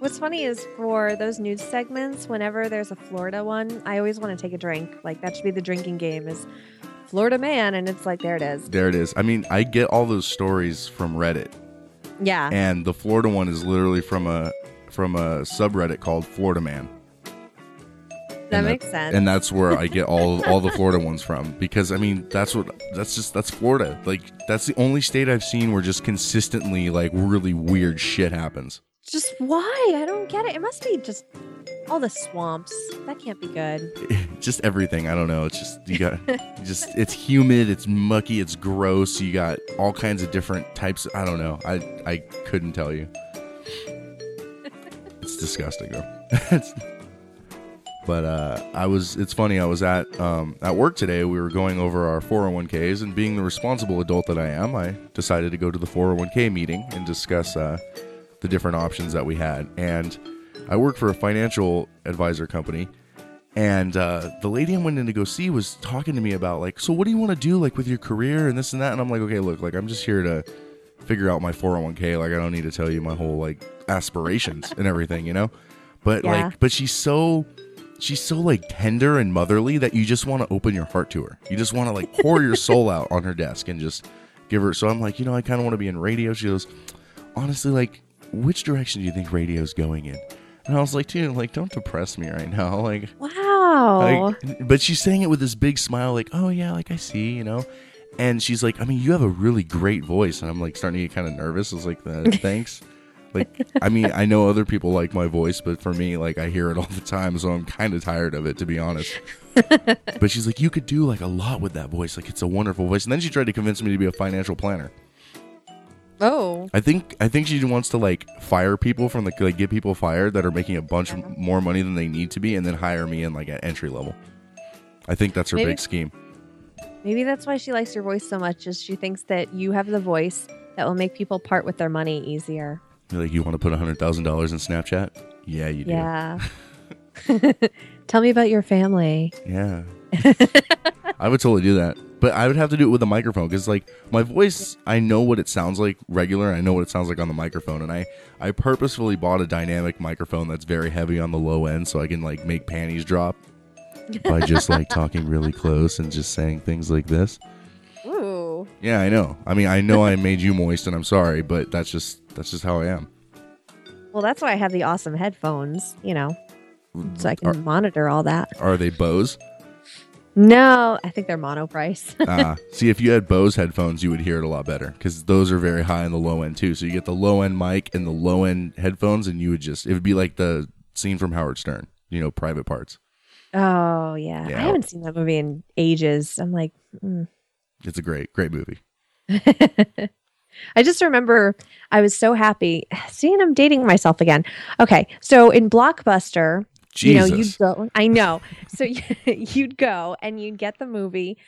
What's funny is for those news segments, whenever there's a Florida one, I always want to take a drink. Like that should be the drinking game is Florida man, and it's like there it is. There it is. I mean, I get all those stories from Reddit, Yeah. and the Florida one is literally from a from a subreddit called Florida Man. That And makes sense. And that's where I get all all the Florida ones from because I mean that's what that's just that's Florida. Like that's the only state I've seen where just consistently like really weird shit happens. just why? I don't get it. It must be just all the swamps. That can't be good. just everything. I don't know. It's just you got just it's humid, it's mucky, it's gross. You got all kinds of different types. I don't know. I I couldn't tell you. It's disgusting though. But uh, I was. It's funny. I was at um, at work today. We were going over our 401ks, and being the responsible adult that I am, I decided to go to the 401k meeting and discuss uh, the different options that we had. And I work for a financial advisor company, and uh, the lady I went in to go see was talking to me about like, so what do you want to do like with your career and this and that? And I'm like, okay, look, like I'm just here to figure out my 401k. Like I don't need to tell you my whole like aspirations and everything, you know. But Yeah. like, but she's so she's so like tender and motherly that you just want to open your heart to her. You just want to like pour your soul out on her desk and just give her. So I'm like, you know, I kind of want to be in radio. She goes, honestly, like, which direction do you think radio's going in? And I was like, dude, like, don't depress me right now. Like, Wow. like, but she's saying it with this big smile, like, oh yeah, like I see, you know. And she's like, I mean, you have a really great voice, and I'm like starting to get kind of nervous. I was like, thanks. Like, I mean, I know other people like my voice, but for me, like, I hear it all the time, so I'm kind of tired of it, to be honest. but she's like, you could do like a lot with that voice. Like, it's a wonderful voice. And then she tried to convince me to be a financial planner. oh. I think I think she wants to like fire people from the like get people fired that are making a bunch more money than they need to be, and then hire me in like at entry level. I think that's her Maybe- big scheme. Maybe that's why she likes your voice so much. Is she thinks that you have the voice that will make people part with their money easier. You're like, you want to put hundred thousand dollars in Snapchat? Yeah, you do. Yeah. Tell me about your family. Yeah. I would totally do that, but I would have to do it with a microphone because, like, my voice, I know what it sounds like regular. I know what it sounds like on the microphone, and I I purposefully bought a dynamic microphone that's very heavy on the low end, so I can like make panties drop by just like talking really close and just saying things like this. Ooh. Yeah, I know. I mean, I know I made you moist, and I'm sorry, but that's just that's just how I am. Well, that's why I have the awesome headphones, you know, so I can Are, monitor all that. are they Bose? No, I think they're Monoprice. Ah, see, if you had Bose headphones, you would hear it a lot better because those are very high in the low end too. So you get the low end mic and the low end headphones, and you would just it would be like the scene from Howard Stern, you know, private parts. oh yeah. Yeah. I haven't seen that movie in ages. I'm like, mm. It's a great, great movie. I just remember I was so happy seeing him dating myself again. Okay, so in Blockbuster, you know, you'd Jesus. go. I know. So you'd go and you'd get the movie,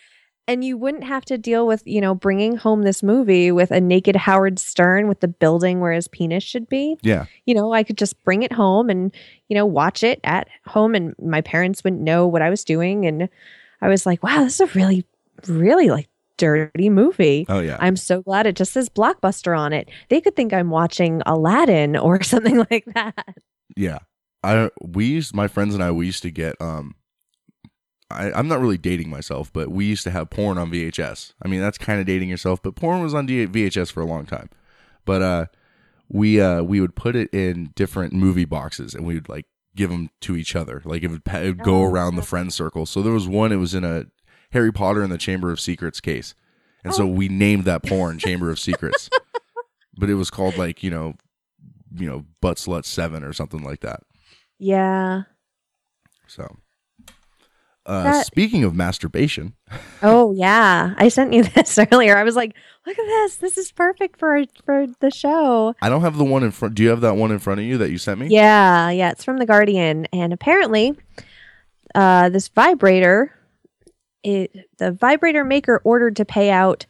and you wouldn't have to deal with you know bringing home this movie with a naked Howard Stern with the building where his penis should be. Yeah, You know, I could just bring it home and you know watch it at home, and my parents wouldn't know what I was doing, and I was like, wow, this is a really, really like dirty movie. Oh yeah. I'm so glad it just says Blockbuster on it. They could think I'm watching Aladdin or something like that. Yeah. I we used my friends and I we used to get um I, I'm not really dating myself, but we used to have porn on VHS. I mean, that's kind of dating yourself, but porn was on D- VHS for a long time. But uh, we uh, we would put it in different movie boxes, and we would like give them to each other. Like it would, it would go around the friend circle. So there was one. It was in a Harry Potter and the Chamber of Secrets case, and so we named that porn Chamber of Secrets. but it was called like you know, you know, butt slut seven or something like that. Yeah. So, uh, That- speaking of masturbation, Oh yeah. I sent you this earlier. I was like, look at this. This is perfect for for the show. I don't have the one in front. Do you have that one in front of you that you sent me? Yeah, yeah. It's from the Guardian, and apparently, uh, this vibrator, it the vibrator maker ordered to pay out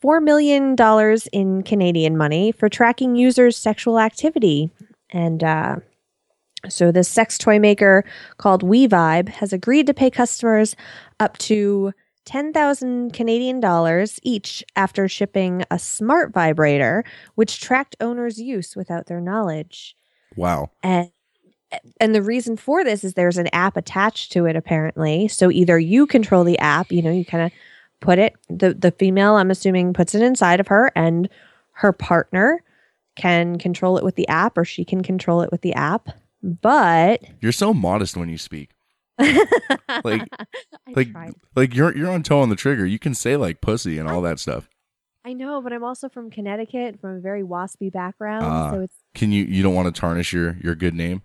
four million dollars in Canadian money for tracking users' sexual activity, and uh, so this sex toy maker called WeVibe has agreed to pay customers up to. 10,000 Canadian dollars each after shipping a smart vibrator which tracked owners' use without their knowledge. Wow. And and the reason for this is there's an app attached to it apparently. So either you control the app, you know, you kind of put it the the female I'm assuming puts it inside of her and her partner can control it with the app or she can control it with the app. But You're so modest when you speak. like, like, tried. like you're you're on toe on the trigger. You can say like pussy and all that stuff. I know, but I'm also from Connecticut, from a very waspy background, Ah, so it's can you you don't want to tarnish your your good name?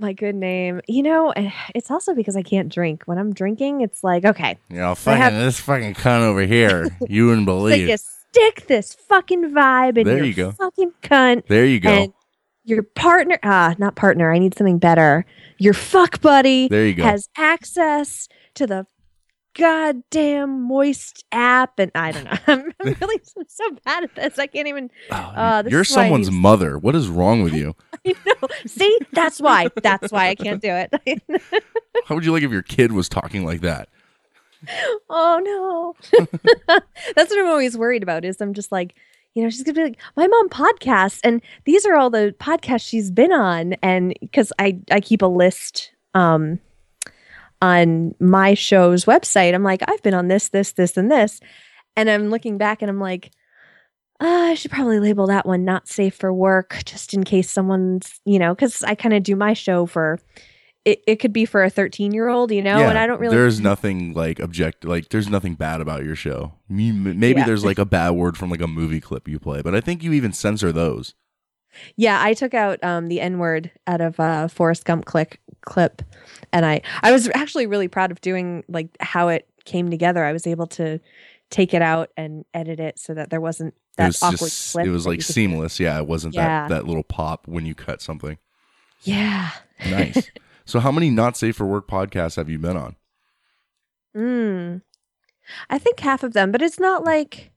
My good name. You know, it's also because I can't drink. When I'm drinking, it's like, okay, You know, fucking have- this fucking cunt over here. You wouldn't like believe. stick this fucking vibe in There your you go. fucking cunt. There you go. And your partner, ah, not partner. I need something better. Your fuck buddy There you go. has access to the goddamn moist app, and I don't know. I'm really I'm so bad at this. I can't even. Uh, this You're is why I someone's mother. What is wrong with you? I know. See, that's why. That's why I can't do it. How would you like if your kid was talking like that? oh no. That's what I'm always worried about is I'm just like, you know, she's gonna be like, my mom podcasts, and these are all the podcasts she's been on, and because I I keep a list um on my show's website, I'm like, I've been on this, this, this, and this, and I'm looking back and I'm like. Uh, I should probably label that one not safe for work, just in case someone's, you know, because I kind of do my show for, it, it could be for a 13 year old, you know, and I don't really. There's nothing like object. Like there's nothing bad about your show. Maybe Yeah. there's like a bad word from like a movie clip you play, but I think you even censor those. Yeah, I took out um, the N word out of uh, Forrest Gump click clip, and I I was actually really proud of doing like how it came together. I was able to take it out and edit it so that there wasn't that it was awkward just it was like could- seamless. Yeah, it wasn't Yeah. that that little pop when you cut something. Yeah. Nice. so how many not safe for work podcasts have you been on? Mm. I think half of them, but it's not like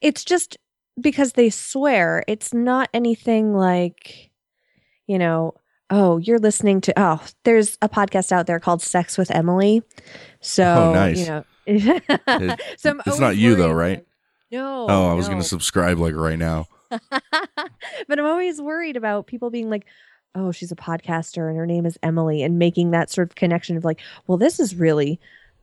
it's just because they swear. It's not anything like, you know, oh, you're listening to oh, there's a podcast out there called Sex with Emily. So Oh, nice. you know so it's not you though, right? No. Oh, I was no. gonna subscribe like right now. but I'm always worried about people being like, oh, she's a podcaster and her name is Emily, and making that sort of connection of like, well, this is really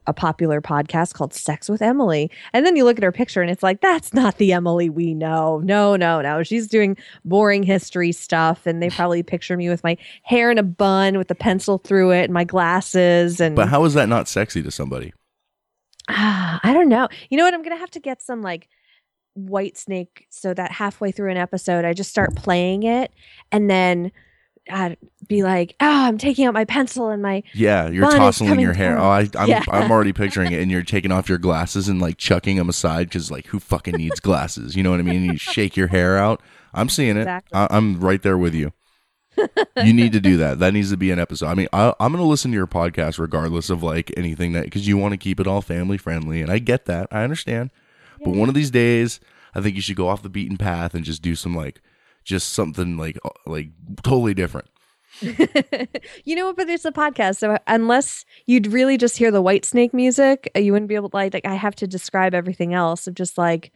a popular podcast called Sex with Emily. And then you look at her picture and it's like, that's not the Emily we know. No, no, no. She's doing boring history stuff. And they probably picture me with my hair in a bun with a pencil through it and my glasses. And But how is that not sexy to somebody? Ah, I don't know. You know what? I'm gonna have to get some like Whitesnake so that halfway through an episode, I just start playing it, and then I'd be like, "Oh, I'm taking out my pencil and my Yeah, you're coming your hair. through." Oh, I, I'm Yeah. I'm already picturing it, and you're taking off your glasses and like chucking them aside because like who fucking needs glasses? You know what I mean? You shake your hair out. I'm seeing it. Exactly. I, I'm right there with you. you need to do that. That needs to be an episode. I mean, I, I'm going to listen to your podcast regardless of like anything that because you want to keep it all family friendly, and I get that. I understand. But one of these days, I think you should go off the beaten path and just do some like just something like uh, like totally different. you know what? But it's a podcast, so unless you'd really just hear the Whitesnake music, uh, you wouldn't be able to like. Like I have to describe everything else of just like,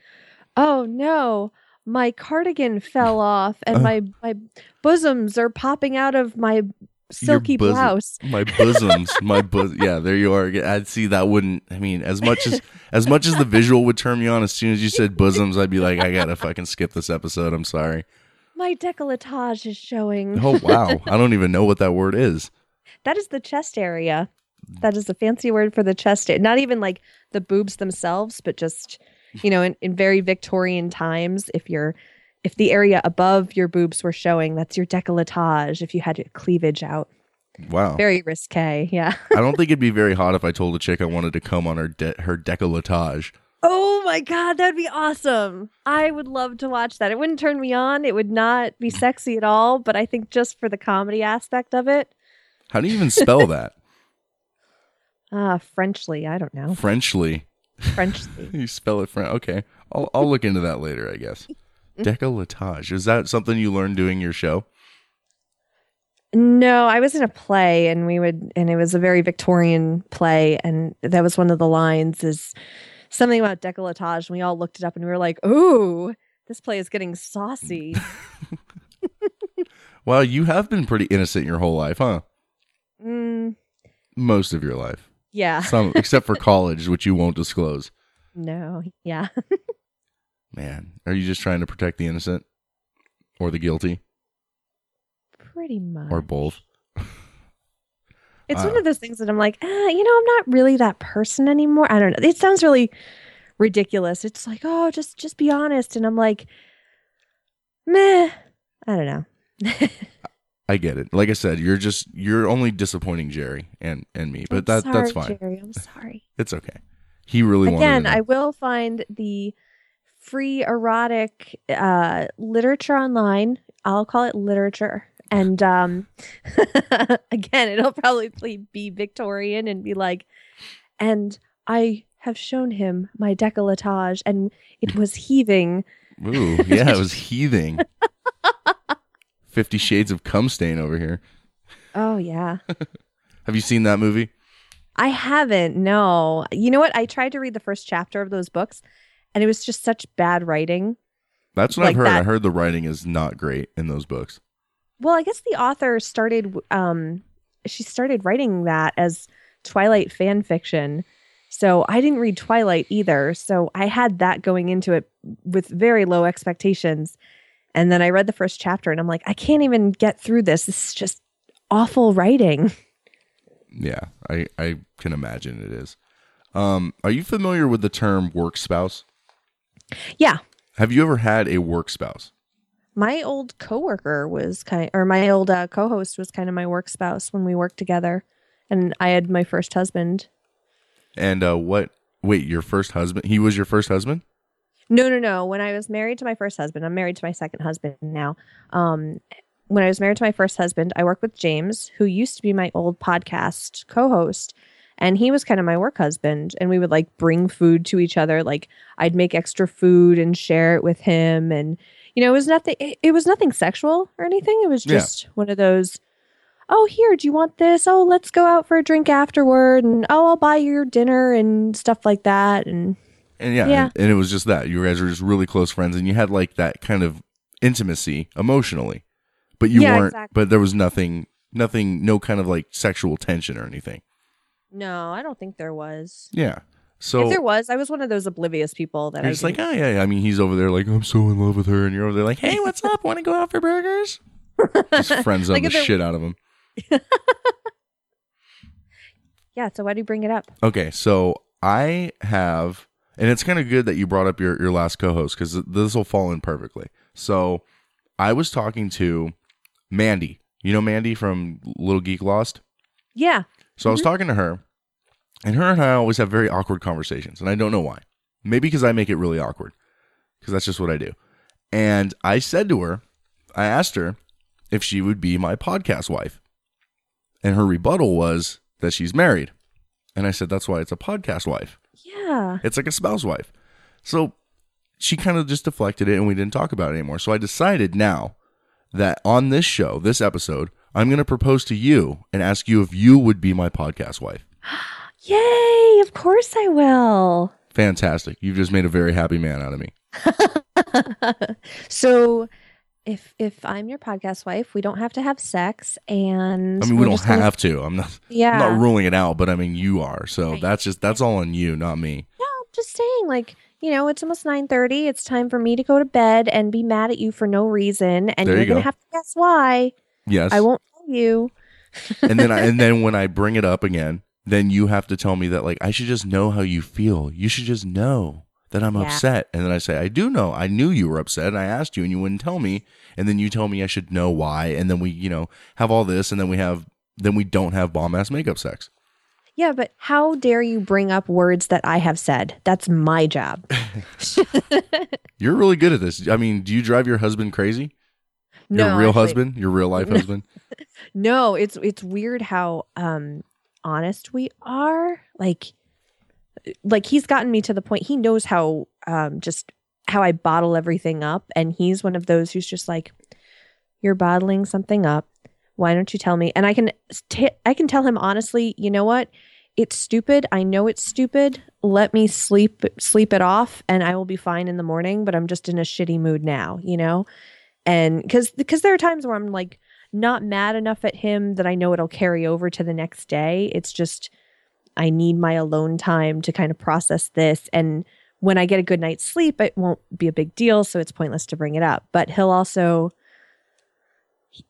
oh no, my cardigan fell off and my my bosoms are popping out of my silky bosom- blouse. My bosoms, my bos. Yeah, there you are. I'd see that wouldn't. I mean, as much as as much as the visual would turn me on, as soon as you said bosoms, I'd be like, I gotta fucking skip this episode. I'm sorry. My decolletage is showing. Oh wow, I don't even know what that word is. That is the chest area. That is a fancy word for the chest area. Not even like the boobs themselves, but just you know, in, in very Victorian times, if you're if the area above your boobs were showing, that's your decolletage. If you had your cleavage out, Wow. very risque. Yeah. I don't think it'd be very hot if I told a chick I wanted to come on her de- her decolletage. Oh my god, that'd be awesome. I would love to watch that. It wouldn't turn me on. It would not be sexy at all. But I think just for the comedy aspect of it, How do you even spell that? ah, Frenchly. I don't know. Frenchly. Frenchly. you spell it French. Okay, I'll I'll look into that later. I guess. Decolletage is that something you learned doing your show? No, I was in a play and we would and it was a very Victorian play and that was one of the lines is something about decolletage and we all looked it up and we were like, "Ooh, this play is getting saucy." Wow, you have been pretty innocent your whole life, huh? mm, Most of your life. yeah. Some except for college, which you won't disclose. no, yeah. Man, are you just trying to protect the innocent or the guilty Pretty much. or both? It's Uh, one of those things that I'm like, ah, you know, I'm not really that person anymore. I don't know. It sounds really ridiculous. It's like, oh, just just be honest. And I'm like, meh. I don't know. I get it. Like I said, you're just you're only disappointing Jerry and and me, but I'm that that's fine. Jerry. I'm sorry. It's okay. He really wanted Again. I will find the free erotic uh, literature online. I'll call it literature. And um, again, it'll probably be Victorian and be like, and I have shown him my decolletage and it was heaving. Ooh, yeah, it was heaving. Fifty Shades of Cum Stain over here. Oh, yeah. Have you seen that movie? I haven't. No. You know what? I tried to read the first chapter of those books and it was just such bad writing. That's what Like I've heard. I heard the writing is not great in those books. Well, I guess the author started um she started writing that as Twilight fan fiction. So I didn't read Twilight either. So I had that going into it with very low expectations. And then I read the first chapter and I'm like, I can't even get through this. This is just awful writing. Yeah, I I can imagine it is. Um, are you familiar with the term work spouse? Yeah. Have you ever had a work spouse? My old coworker was kind or my old uh, co-host was kind of my work spouse when we worked together. And I had my first husband. And uh, what? Wait, your first husband? He was your first husband? No, no, no. When I was married to my first husband, I'm married to my second husband now. Um, when I was married to my first husband, I worked with James, who used to be my old podcast co-host, and he was kind of my work husband. And we would like bring food to each other. Like I'd make extra food and share it with him, and you know, it was nothing. It, it was nothing sexual or anything. It was Yeah. just one of those. Oh, here, do you want this? Oh, let's go out for a drink afterward, and oh, I'll buy your dinner and stuff like that. And And yeah, Yeah. And, and it was just that you guys were just really close friends, and you had like that kind of intimacy emotionally, but you Yeah, weren't. exactly. But there was nothing, nothing, no kind of like sexual tension or anything. no, I don't think there was. Yeah. So if there was, I was one of those oblivious people that I just like, oh yeah, yeah. I mean, he's over there like, I'm so in love with her, and you're over there like, hey, what's up? Want to go out for burgers? Just friends zone Like the there- shit out of him. yeah. So why do you bring it up? Okay, so I have, and it's kind of good that you brought up your, your last co host because this will fall in perfectly. So I was talking to Mandy. You know Mandy from Little Geek Lost? Yeah. So I was mm-hmm. talking to her, and her and I always have very awkward conversations, and I don't know why. Maybe because I make it really awkward, because that's just what I do. And I said to her, I asked her if she would be my podcast wife. And her rebuttal was that she's married. And I said, that's why it's a podcast wife. Yeah. It's like a spouse wife. So she kind of just deflected it and we didn't talk about it anymore. So I decided now that on this show, this episode, I'm going to propose to you and ask you if you would be my podcast wife. Yay! Of course I will. Fantastic. You've just made a very happy man out of me. so if if I'm your podcast wife, we don't have to have sex and I mean, we don't just gonna- have to. I'm not, Yeah. I'm not ruling it out, but I mean, you are. So that's just, that's all on you, not me. No, just saying like you know, it's almost 9:30. It's time for me to go to bed and be mad at you for no reason and There you're you going to have to guess why. Yes. I won't tell you. and then I, and then when I bring it up again, then you have to tell me that like I should just know how you feel. You should just know that I'm Yeah. upset. And then I say, I do know. I knew you were upset and I asked you and you wouldn't tell me. And then you tell me I should know why. And then we, you know, have all this and then we have then we don't have bomb ass makeup sex. Yeah, but how dare you bring up words that I have said? That's my job. You're really good at this. I mean, do you drive your husband crazy? No, your real actually- husband? Your real life husband? no, it's it's weird how um honest we are. Like like he's gotten me to the point he knows how um just how I bottle everything up and he's one of those who's just like you're bottling something up. Why don't you tell me? And I can t- I can tell him honestly, you know what? It's stupid. I know it's stupid. Let me sleep sleep it off and I will be fine in the morning, but I'm just in a shitty mood now, you know? And cuz because there are times where I'm like not mad enough at him that I know it'll carry over to the next day. It's just I need my alone time to kind of process this and when I get a good night's sleep, it won't be a big deal, so it's pointless to bring it up. But he'll also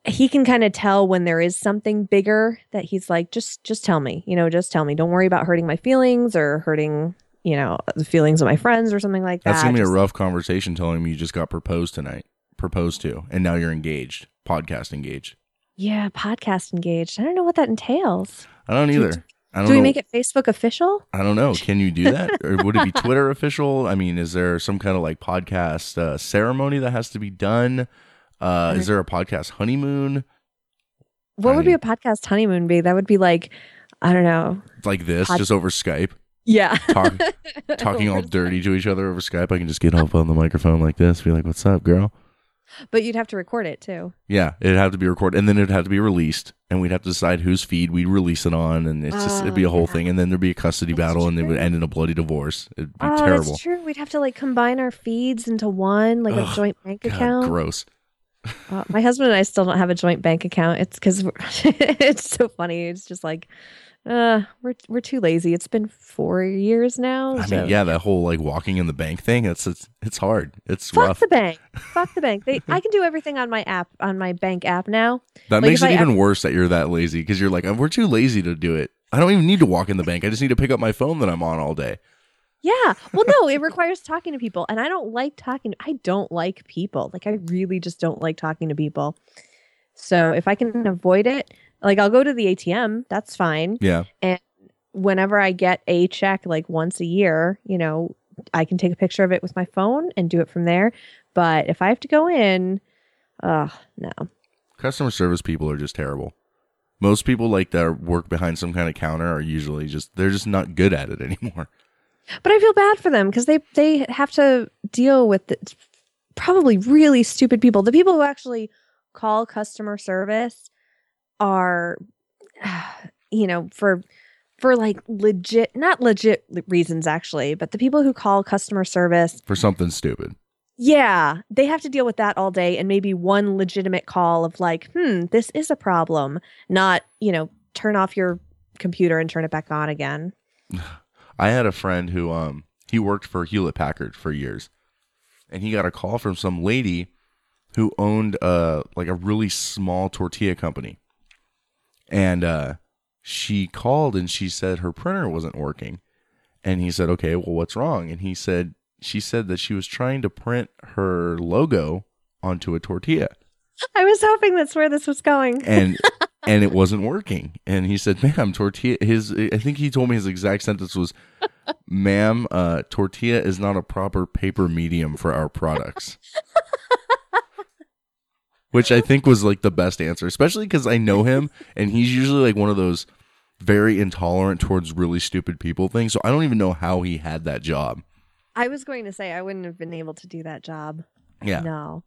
he can kind of tell when there is something bigger that he's like just just tell me you know just tell me don't worry about hurting my feelings or hurting you know the feelings of my friends or something like that That's gonna be a rough conversation telling him you just got proposed tonight. Proposed to, and now you're engaged. Podcast engaged. yeah podcast engaged i don't know what that entails I don't Do- either. I don't do we know. make it facebook official I don't know. Can you do that? or would it be Twitter official? I mean, is there some kind of like podcast uh, ceremony that has to be done? Uh, is there a podcast honeymoon what would be a podcast honeymoon be that would be like i don't know like this, Pod- just over Skype? yeah Talk, talking all dirty to each other over Skype. I can just get up on the microphone like this, be like, "What's up, girl?" But you'd have to record it too Yeah, it'd have to be recorded, and then it'd have to be released, and we'd have to decide whose feed we'd release it on, and it's just it'd be a whole thing, and then there'd be a custody battle, and it would end in a bloody divorce. It'd be oh terrible. that's true we'd have to like combine our feeds into one like a Ugh, joint bank God, account gross. Uh, my husband and I still don't have a joint bank account. It's because it's so funny. It's just like, uh, we're we're too lazy. It's been four years now. I so- mean, yeah, that whole like walking in the bank thing. It's it's it's hard. It's Fuck rough. the bank. Fuck the bank. They, I can do everything on my app, on my bank app now. That Like, makes it I even ever- worse that you're that lazy because you're like, we're too lazy to do it. I don't even need to walk in the bank. I just need to pick up my phone that I'm on all day. Yeah. Well, no, it requires talking to people, and I don't like talking. I don't like people. Like I really just don't like talking to people. So if I can avoid it, like I'll go to the ATM. That's fine. Yeah. And whenever I get a check, like once a year, you know, I can take a picture of it with my phone and do it from there. But if I have to go in, uh, no. Customer service people are just terrible. Most people like that work behind some kind of counter are usually just they're just not good at it anymore. But I feel bad for them because they they have to deal with the, probably really stupid people. The people who actually call customer service are, you know, for for like legit, not legit reasons actually, but the people who call customer service For something stupid. Yeah, they have to deal with that all day and maybe one legitimate call of like, hmm, this is a problem, not, you know, turn off your computer and turn it back on again. I had a friend who um he worked for Hewlett Packard for years. And he got a call from some lady who owned uh like a really small tortilla company. And uh she called and she said her printer wasn't working. And he said, "Okay, well, what's wrong?" And he said, "She said that she was trying to print her logo onto a tortilla, I was hoping that's where this was going. and and it wasn't working." And he said, "Ma'am, tortilla." His, I think he told me his exact sentence was, "Ma'am, uh, tortilla is not a proper paper medium for our products." Which I think was like the best answer, especially because I know him and he's usually like one of those very intolerant towards really stupid people things. So I don't even know how he had that job. I was going to say I wouldn't have been able to do that job. Yeah. No.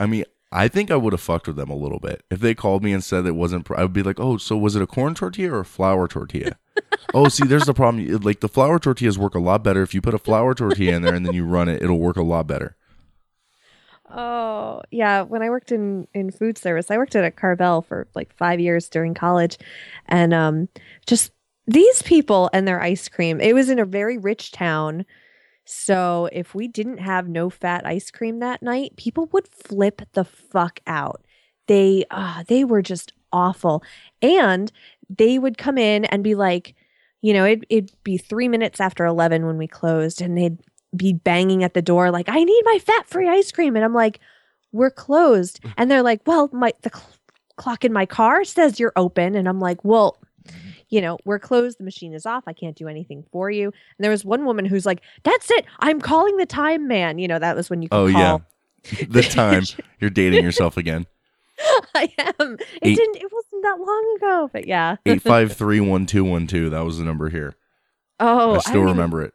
I mean, I think I would have fucked with them a little bit if they called me and said it wasn't. Pro- I would be like, "Oh, so was it a corn tortilla or a flour tortilla?" oh, see, there's the problem. Like the flour tortillas work a lot better if you put a flour tortilla in there and then you run it. It'll work a lot better. Oh, yeah. When I worked in in food service, I worked at a Carvel for like five years during college, and um, just these people and their ice cream. It was in a very rich town, so if we didn't have no fat ice cream that night, people would flip the fuck out. They, ah, they were just awful, and they would come in and be like, you know, it, it'd be three minutes after eleven when we closed, and they'd be banging at the door like i need my fat free ice cream. And i'm like we're closed. Mm. And they're like well my the cl- clock in my car says you're open. And i'm like well you know we're closed. The machine is off. I can't do anything for you. And there was one woman who's like that's it. I'm calling the time man. You know that was when you could Oh call. yeah, the time. You're dating yourself again. i am. It Eight- didn't it wasn't that long ago but yeah. Eight five three one two one two. That was the number here. oh I still don't remember it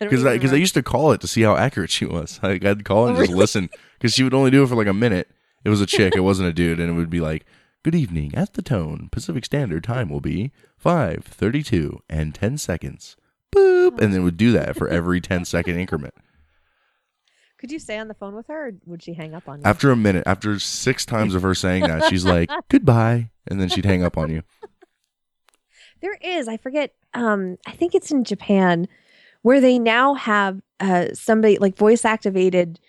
even- I because I I used to call it to see how accurate she was. Like I'd call and just really? listen because she would only do it for like a minute. It was a chick. It wasn't a dude, and it would be like, "Good evening. At the tone, Pacific Standard Time will be five thirty-two and ten seconds." Boop, and then would do that for every 10 second increment. could you stay on the phone with her or would she hang up on you After a minute, after six times of her saying that, she's like, "Goodbye," and then she'd hang up on you. There is. I forget. Um, I think it's in Japan where they now have uh somebody like voice activated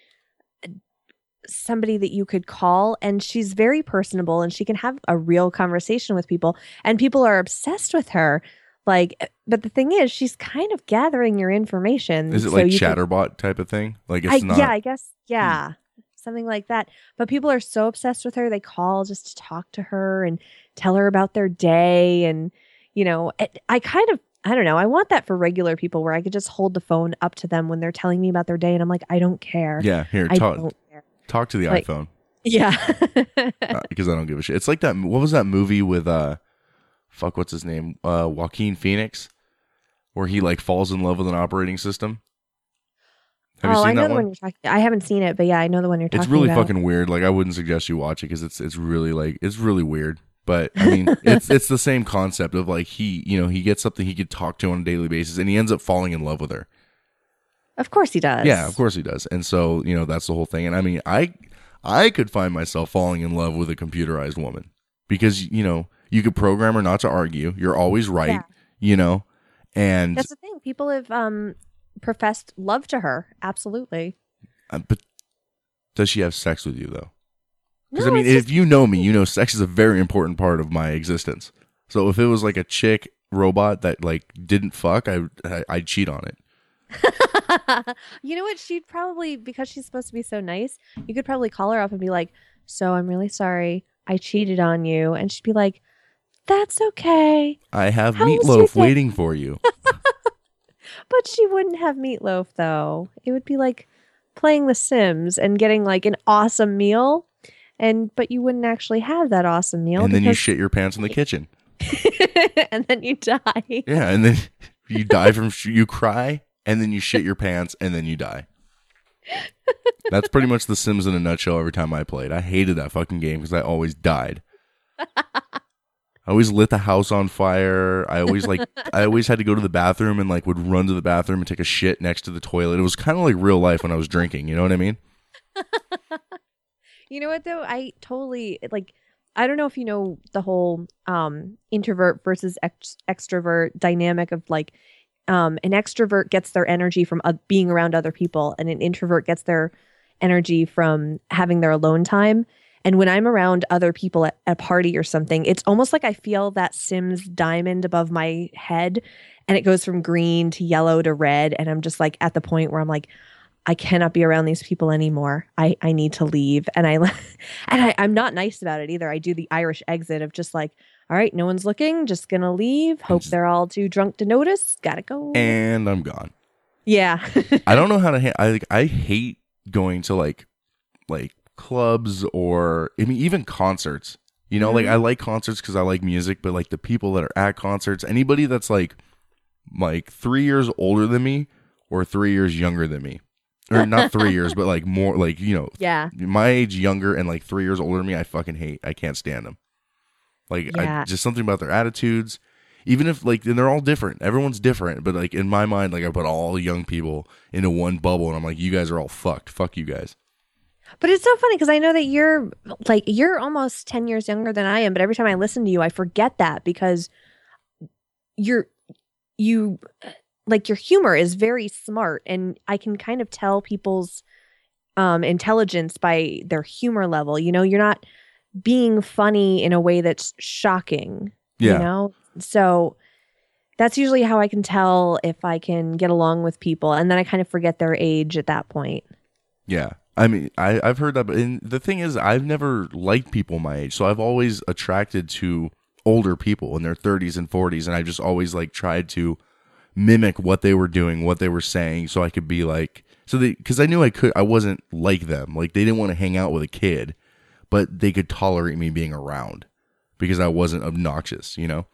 somebody that you could call and she's very personable and she can have a real conversation with people and people are obsessed with her like uh, but the thing is she's kind of gathering your information Is it so like can- Chatterbot type of thing? Like it's I, not. yeah i guess yeah something like that but people are so obsessed with her they call just to talk to her and tell her about their day and you know it, i kind of i don't know i want that for regular people where i could just hold the phone up to them when they're telling me about their day and i'm like i don't care Yeah, here, I talk, talk to the Like- iPhone yeah uh, because I don't give a shit. It's like that. What was that movie with uh, fuck, what's his name? Uh, Joaquin Phoenix, where he like falls in love with an operating system. Have oh you seen i know that the one? one you're talking i haven't seen it but yeah i know the one you're talking about. It's really about fucking weird. Like I wouldn't suggest you watch it because it's it's really like it's really weird. But I mean, it's it's the same concept of like he you know he gets something he could talk to on a daily basis, and he ends up falling in love with her. of course he does Yeah, of course he does. And so, you know, that's the whole thing. And I mean, I I could find myself falling in love with a computerized woman because, you know, you could program her not to argue. You're always right, Yeah. you know. And that's the thing people have um professed love to her absolutely uh, but does she have sex with you though? Because No, I mean, if you know me, you know sex is a very important part of my existence. So if it was like a chick robot that like didn't fuck, I I- I'd cheat on it. you know what? She'd probably, because she's supposed to be so nice, you could probably call her up and be like, So I'm really sorry. I cheated on you. And she'd be like, That's okay. I have How meatloaf waiting for you. But she wouldn't have meatloaf, though. It would be like playing The Sims and getting like an awesome meal. And, but you wouldn't actually have that awesome meal. and then you because- shit your pants in the kitchen. and then you die. Yeah, and then you die from sh- you cry, and then you shit your pants, and then you die. That's pretty much The Sims in a nutshell. Every time I played, I hated that fucking game because I always died. I always lit the house on fire. I always like I always had to go to the bathroom and like would run to the bathroom and take a shit next to the toilet. It was kind of like real life when I was drinking. You know what I mean? You know what though? I totally like I don't know if you know the whole um introvert versus ex- extrovert dynamic of like um an extrovert gets their energy from uh, being around other people and an introvert gets their energy from having their alone time And when I'm around other people at a party or something, it's almost like I feel that Sims diamond above my head and it goes from green to yellow to red. And I'm just like at the point where I'm like, I cannot be around these people anymore. I, I need to leave. And I and I, I'm not nice about it either. I do the Irish exit of just like, all right, no one's looking, just gonna leave. Hope they're all too drunk to notice. Gotta go. And I'm gone. yeah. I don't know how to. Ha- I like. I hate going to like, like clubs or I mean even concerts. You know, like Mhm. I like concerts because I like music, but like the people that are at concerts, anybody that's like, like three years older than me or three years younger than me, or not three years, but like more like you know, Yeah. my age younger and like three years older than me, I fucking hate. I can't stand them. Like Yeah. I just something about their attitudes. Even if like and they're all different. Everyone's different. But like in my mind, like I put all young people into one bubble and I'm like, you guys are all fucked. Fuck you guys. But it's so funny because I know that you're like you're almost 10 years younger than I am, but every time I listen to you, I forget that because you're you like your humor is very smart and I can kind of tell people's um intelligence by their humor level. You know, you're not being funny in a way that's shocking. Yeah. You know? So that's usually how I can tell if I can get along with people. And then I kind of forget their age at that point. Yeah. I mean, I, I've heard that, and the thing is, I've never liked people my age, so I've always attracted to older people in their 30s and 40s, and I've just always like tried to mimic what they were doing, what they were saying, so I could be like, so they, because I knew I could, I wasn't like them, like they didn't want to hang out with a kid, but they could tolerate me being around because I wasn't obnoxious, you know.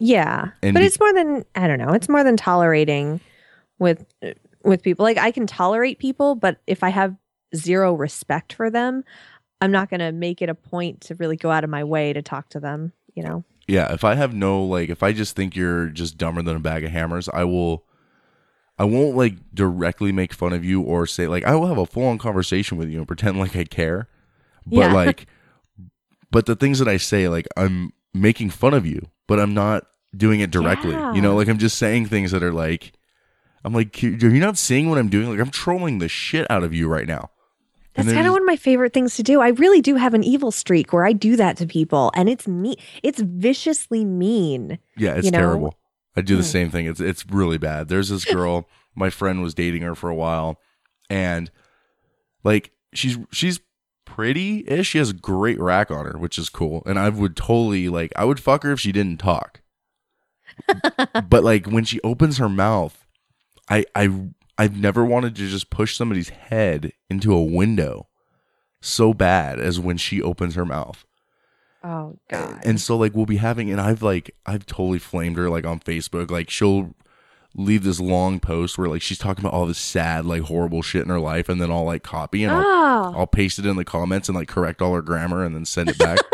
Yeah, And but be- it's more than I don't know. It's more than tolerating with with people. Like I can tolerate people, but if I have zero respect for them, I'm not going to make it a point to really go out of my way to talk to them. You know? Yeah, if I have no like if I just think you're just dumber than a bag of hammers, I will I won't like directly make fun of you or say like I will have a full on conversation with you and pretend like I care. But Yeah. like but the things that I say like I'm making fun of you, but I'm not doing it directly. You know, like I'm just saying things that are like I'm like you're you not seeing what I'm doing? Like I'm trolling the shit out of you right now. That's kind of one of my favorite things to do. I really do have an evil streak where I do that to people, and it's me. It's viciously mean. Yeah, it's you know? terrible. I do the Mm. same thing. It's it's really bad. There's this girl, my friend was dating her for a while, and like she's she's pretty ish. She has a great rack on her, which is cool. And I would totally like I would fuck her if she didn't talk. but like when she opens her mouth, I I I've never wanted to just push somebody's head into a window so bad as when she opens her mouth. Oh God. And so like we'll be having and I've like I've totally flamed her like on Facebook. Like she'll leave this long post where like she's talking about all this sad, like horrible shit in her life and then I'll like copy and I'll, Oh. I'll paste it in the comments and like correct all her grammar and then send it back.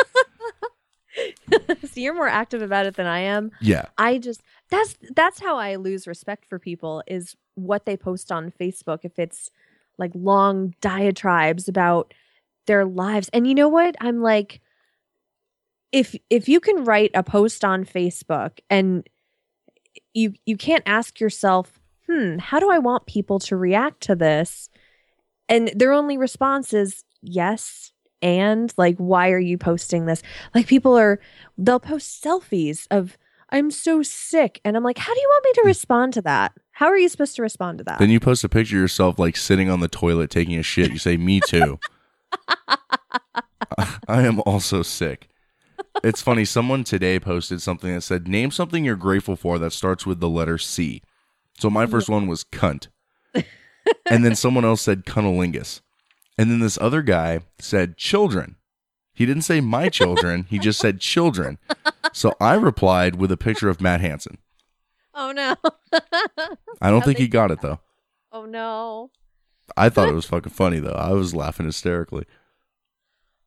so you're more active about it than I am. yeah. I just that's that's how I lose respect for people is what they post on Facebook if it's like long diatribes about their lives. And you know what? I'm like if if you can write a post on Facebook and you you can't ask yourself, "Hmm, how do I want people to react to this?" And their only response is yes and like why are you posting this? Like people are they'll post selfies of I'm so sick and I'm like, "How do you want me to hmm. respond to that? How are you supposed to respond to that?" Then you post a picture of yourself like sitting on the toilet taking a shit. You say, "Me too." I am also sick. It's funny. Someone today posted something that said, "Name something you're grateful for that starts with the letter C." So my first one was cunt, and then someone else said cunnilingus, and then this other guy said children. He didn't say my children. he just said children. So I replied with a picture of Matt Hansen. Oh no. I don't think he got it though. Oh no. I thought it was fucking funny though. I was laughing hysterically.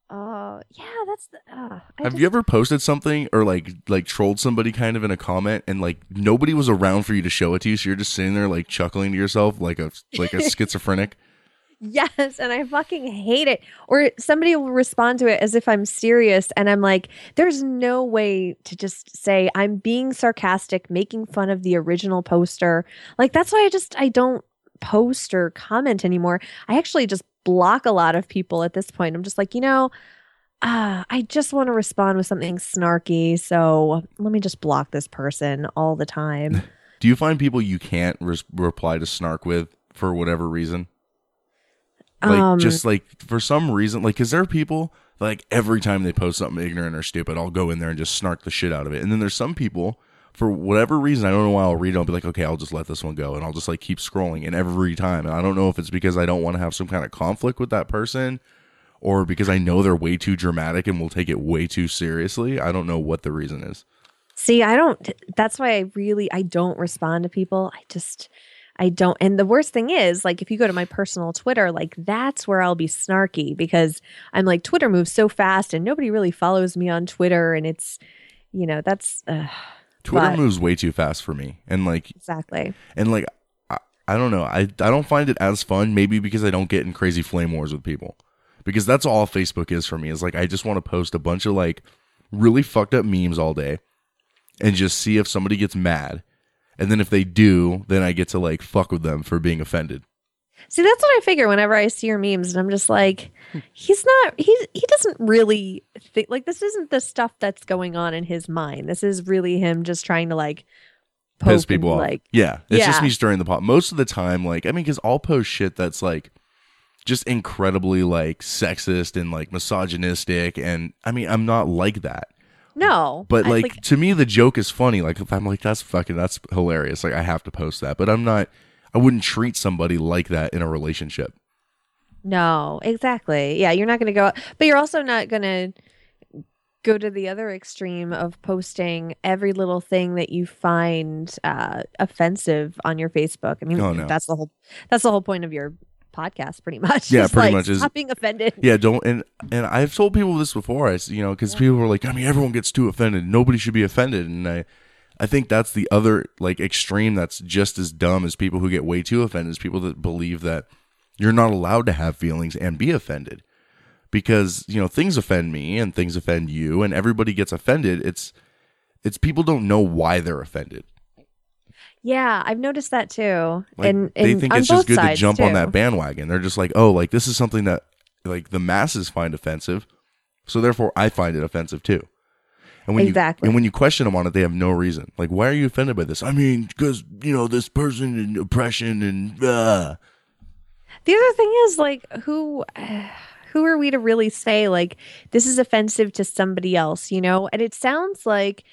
Oh, yeah, that's the uh, Have just- you ever posted something or like like trolled somebody kind of in a comment and like nobody was around for you to show it to you, so you're just sitting there like chuckling to yourself like a like a schizophrenic? Yes, and I fucking hate it. Or somebody will respond to it as if I'm serious, and I'm like, there's no way to just say I'm being sarcastic, making fun of the original poster. Like that's why I just I don't post or comment anymore. I actually just block a lot of people at this point. I'm just like, you know, ah, I just want to respond with something snarky. So let me just block this person all the time. Do you find people you can't res- reply to snark with for whatever reason? Like Um, just like for some reason, like because there are people like every time they post something ignorant or stupid, I'll go in there and just snark the shit out of it. And then there's some people for whatever reason, I don't know why I'll read it. I'll be like, okay, I'll just let this one go, and I'll just like keep scrolling. And every time, and I don't know if it's because I don't want to have some kind of conflict with that person, or because I know they're way too dramatic and will take it way too seriously. I don't know what the reason is. See, I don't that's why I really I don't respond to people. I just I don't and the worst thing is like if you go to my personal Twitter, like that's where I'll be snarky because I'm like Twitter moves so fast and nobody really follows me on Twitter and it's you know, that's uh, Twitter but- moves way too fast for me, and like Exactly. and like I, I don't know. I, I don't find it as fun maybe because i don't get in crazy flame wars with people. Because that's all facebook is for me is like i just want to post a bunch of like really fucked up memes all day and just see if somebody gets mad and then if they do then i get to like fuck with them for being offended See, that's what I figure whenever I see your memes, and I'm just like, he's not. He's he doesn't really think like this. Isn't the stuff that's going on in his mind. This is really him just trying to like piss people and, off Like, yeah it's just me stirring the pot most of the time like i mean because i'll post shit that's like just incredibly like sexist and like misogynistic and i mean i'm not like that no, But I- like, to me, the joke is funny. Like if I'm like, that's fucking, that's hilarious. Like I have to post that. But I'm not. I wouldn't treat somebody like that in a relationship. No, exactly. Yeah, you're not going to go, but you're also not going to go to the other extreme of posting every little thing that you find uh, offensive on your Facebook. I mean, Oh, no. that's the whole that's the whole point of your podcast, pretty much. Yeah, Just, pretty like, much is- stop being offended. Yeah, don't. And and I've told people this before. I you know because people were like, I mean, everyone gets too offended. Nobody should be offended. And I. I think that's the other like extreme that's just as dumb as people who get way too offended is people that believe that you're not allowed to have feelings and be offended. Because, you know, things offend me and things offend you and everybody gets offended. It's it's people don't know why they're offended. Yeah, I've noticed that too. Like and, they think it's just good to jump on that bandwagon. They're just like, "Oh, like this is something that like the masses find offensive." So therefore I find it offensive too. And when Exactly. you and when you question them on it, they have no reason. Like, why are you offended by this? I mean, because you know this person and oppression and uh. The other thing is like who who are we to really say like this is offensive to somebody else, you know? And it sounds like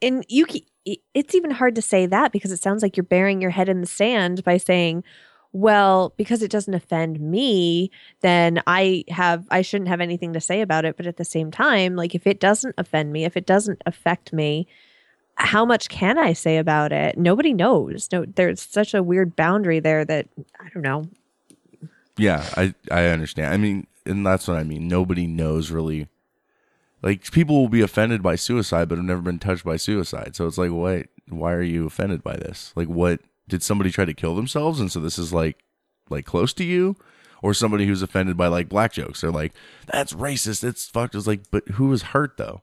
and you it's even hard to say that because it sounds like you're burying your head in the sand by saying well, because it doesn't offend me, then I have I shouldn't have anything to say about it, but at the same time, like if it doesn't offend me, if it doesn't affect me, how much can I say about it? Nobody knows. No, there's such a weird boundary there that I don't know. Yeah, I I understand. I mean, and that's what I mean. Nobody knows really. Like people will be offended by suicide, but have never been touched by suicide. So it's like, wait, why are you offended by this? Like, what did somebody try to kill themselves, and so this is like, like close to you, or somebody who's offended by like black jokes? They're like, that's racist. It's fucked. It's like, but who was hurt though? Like,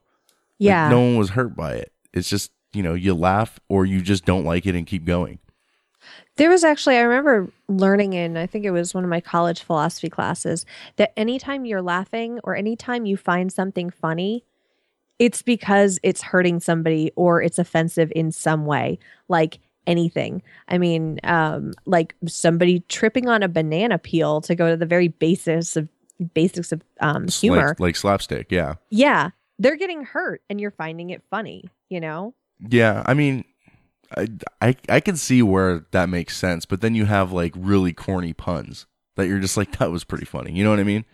Yeah. no one was hurt by it. It's just you know you laugh or you just don't like it and keep going. There was actually, I remember learning in, I think it was one of my college philosophy classes, that anytime you're laughing or anytime you find something funny, it's because it's hurting somebody or it's offensive in some way, like anything. I mean, um, like somebody tripping on a banana peel to go to the very basis of basics of um, humor. like, like slapstick. Yeah. yeah, they're getting hurt and you're finding it funny, you know? Yeah, I mean, I, I I can see where that makes sense, but then you have like really corny puns that you're just like that was pretty funny. You know what I mean?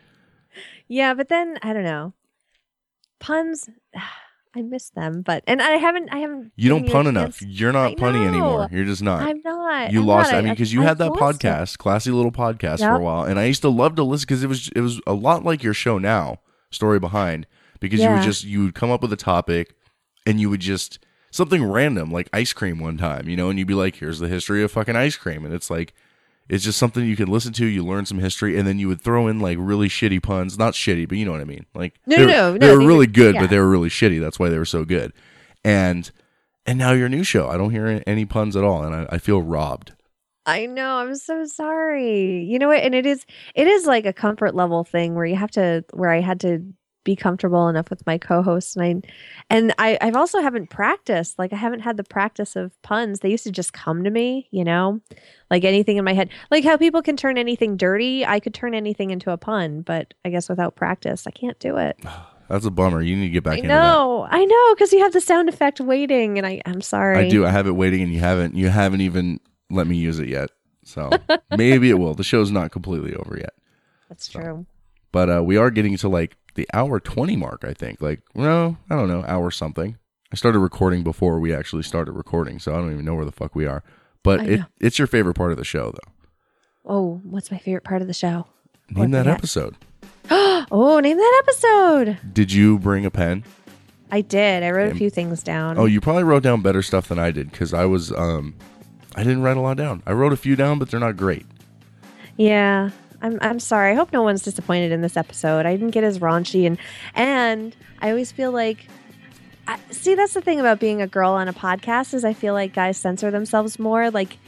Yeah, but then I don't know. Puns, I miss them, but and I haven't, I haven't. You don't pun enough. You're not punny anymore. You're just not. I'm not. You I'm lost. not. I mean, because you I- had that I've it. podcast, classy little podcast for a while, and I used to love to listen because it was it was a lot like your show now, story behind, because you would just you would come up with a topic, and you would just something random like ice cream one time, you know, and you'd be like, "Here's the history of fucking ice cream," and it's like. It's just something you can listen to. You learn some history, and then you would throw in like really shitty puns. Not shitty, but you know what I mean. Like No, they no, were, no, they no, were really good, yeah. but they were really shitty. That's why they were so good. And and now your new show, I don't hear any puns at all, and I, I feel robbed. I know. I'm so sorry. You know what? And it is, it is like a comfort level thing where you have to, where I had to be comfortable enough with my co-host and I and I I've also haven't practiced like I haven't had the practice of puns they used to just come to me you know like anything in my head like how people can turn anything dirty I could turn anything into a pun but I guess without practice I can't do it That's a bummer. You need to get back I know I know because you have the sound effect waiting and I I'm sorry I do. I have it waiting, and you haven't. You haven't even let me use it yet. So maybe it will. The show's not completely over yet. that's true but uh, we are getting to like the hour 20 mark i think. Like no i don't know hour something. I started recording before we actually started recording so i don't even know where the fuck we are. But it, it's your favorite part of the show though. Oh what's my favorite part of the show? Name that episode. Oh name that episode. Did you bring a pen? I did. I wrote a few things down. oh you probably wrote down better stuff than i did because i was um i didn't write a lot down. I wrote a few down but they're not great. Yeah, I'm I'm sorry. I hope no one's disappointed in this episode. I didn't get as raunchy and and I always feel like I, see that's the thing about being a girl on a podcast is I feel like guys censor themselves more. Like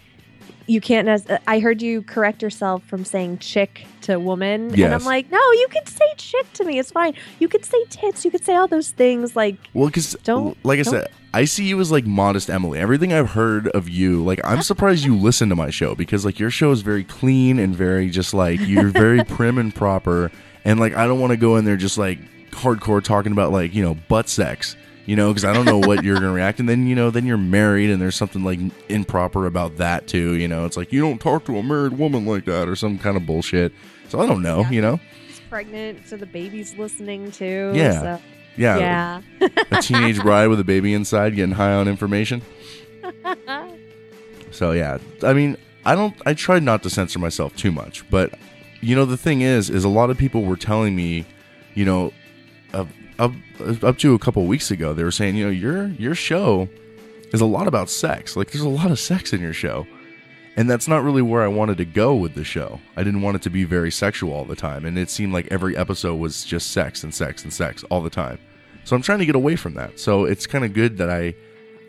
you can't. As I heard you correct yourself from saying chick to woman, and I'm like, no, you can say chick to me. It's fine. You could say tits. You could say all those things. Like Well, because Don't- like I don't- said, I see you as like modest Emily. Everything I've heard of you, like I'm surprised you listen to my show because like your show is very clean and very just like you're very prim and proper. And like I don't want to go in there just like hardcore talking about like you know butt sex, you know, because I don't know what you're gonna react. And then you know then you're married and there's something like improper about that too. You know, it's like you don't talk to a married woman like that or some kind of bullshit. So I don't know, you know. she's pregnant, so the baby's listening too. Yeah. so- Yeah. yeah. a teenage bride with a baby inside getting high on information. So yeah, I mean, I don't. I tried not to censor myself too much, but you know, the thing is, is a lot of people were telling me, you know, up up, up to a couple weeks ago, they were saying, you know, your your show is a lot about sex. Like, there's a lot of sex in your show, and that's not really where I wanted to go with the show. I didn't want it to be very sexual all the time, and it seemed like every episode was just sex and sex and sex all the time. So I'm trying to get away from that. So it's kind of good that I,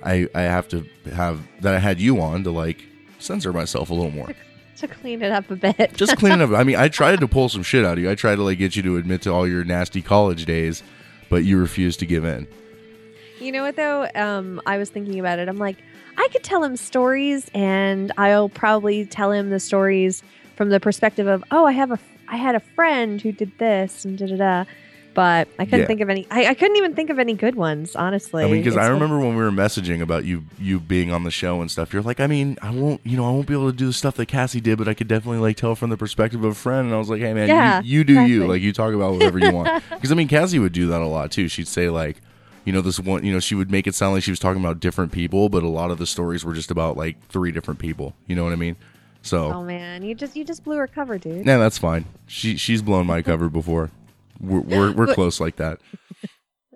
I, I have to have that I had you on to like censor myself a little more. to clean it up a bit. Just clean it up. I mean, I tried to pull some shit out of you. I tried to like get you to admit to all your nasty college days, but you refused to give in. You know what though? Um, I was thinking about it. I'm like, I could tell him stories, and I'll probably tell him the stories from the perspective of, oh, I have a, I had a friend who did this and da da da. But I couldn't Yeah. think of any. I, I couldn't even think of any good ones, honestly. I mean, because I like- remember when we were messaging about you you being on the show and stuff. You're like, I mean, I won't, you know, I won't be able to do the stuff that Cassie did, but I could definitely like tell from the perspective of a friend. And I was like, hey man, Yeah, you, you do you, like you talk about whatever you want. Because I mean, Cassie would do that a lot too. She'd say like, you know, this one, you know, she would make it sound like she was talking about different people, but a lot of the stories were just about like three different people. You know what I mean? So Oh man, you just you just blew her cover, dude. yeah, that's fine. She she's blown my cover before. We're we're, we're close like that.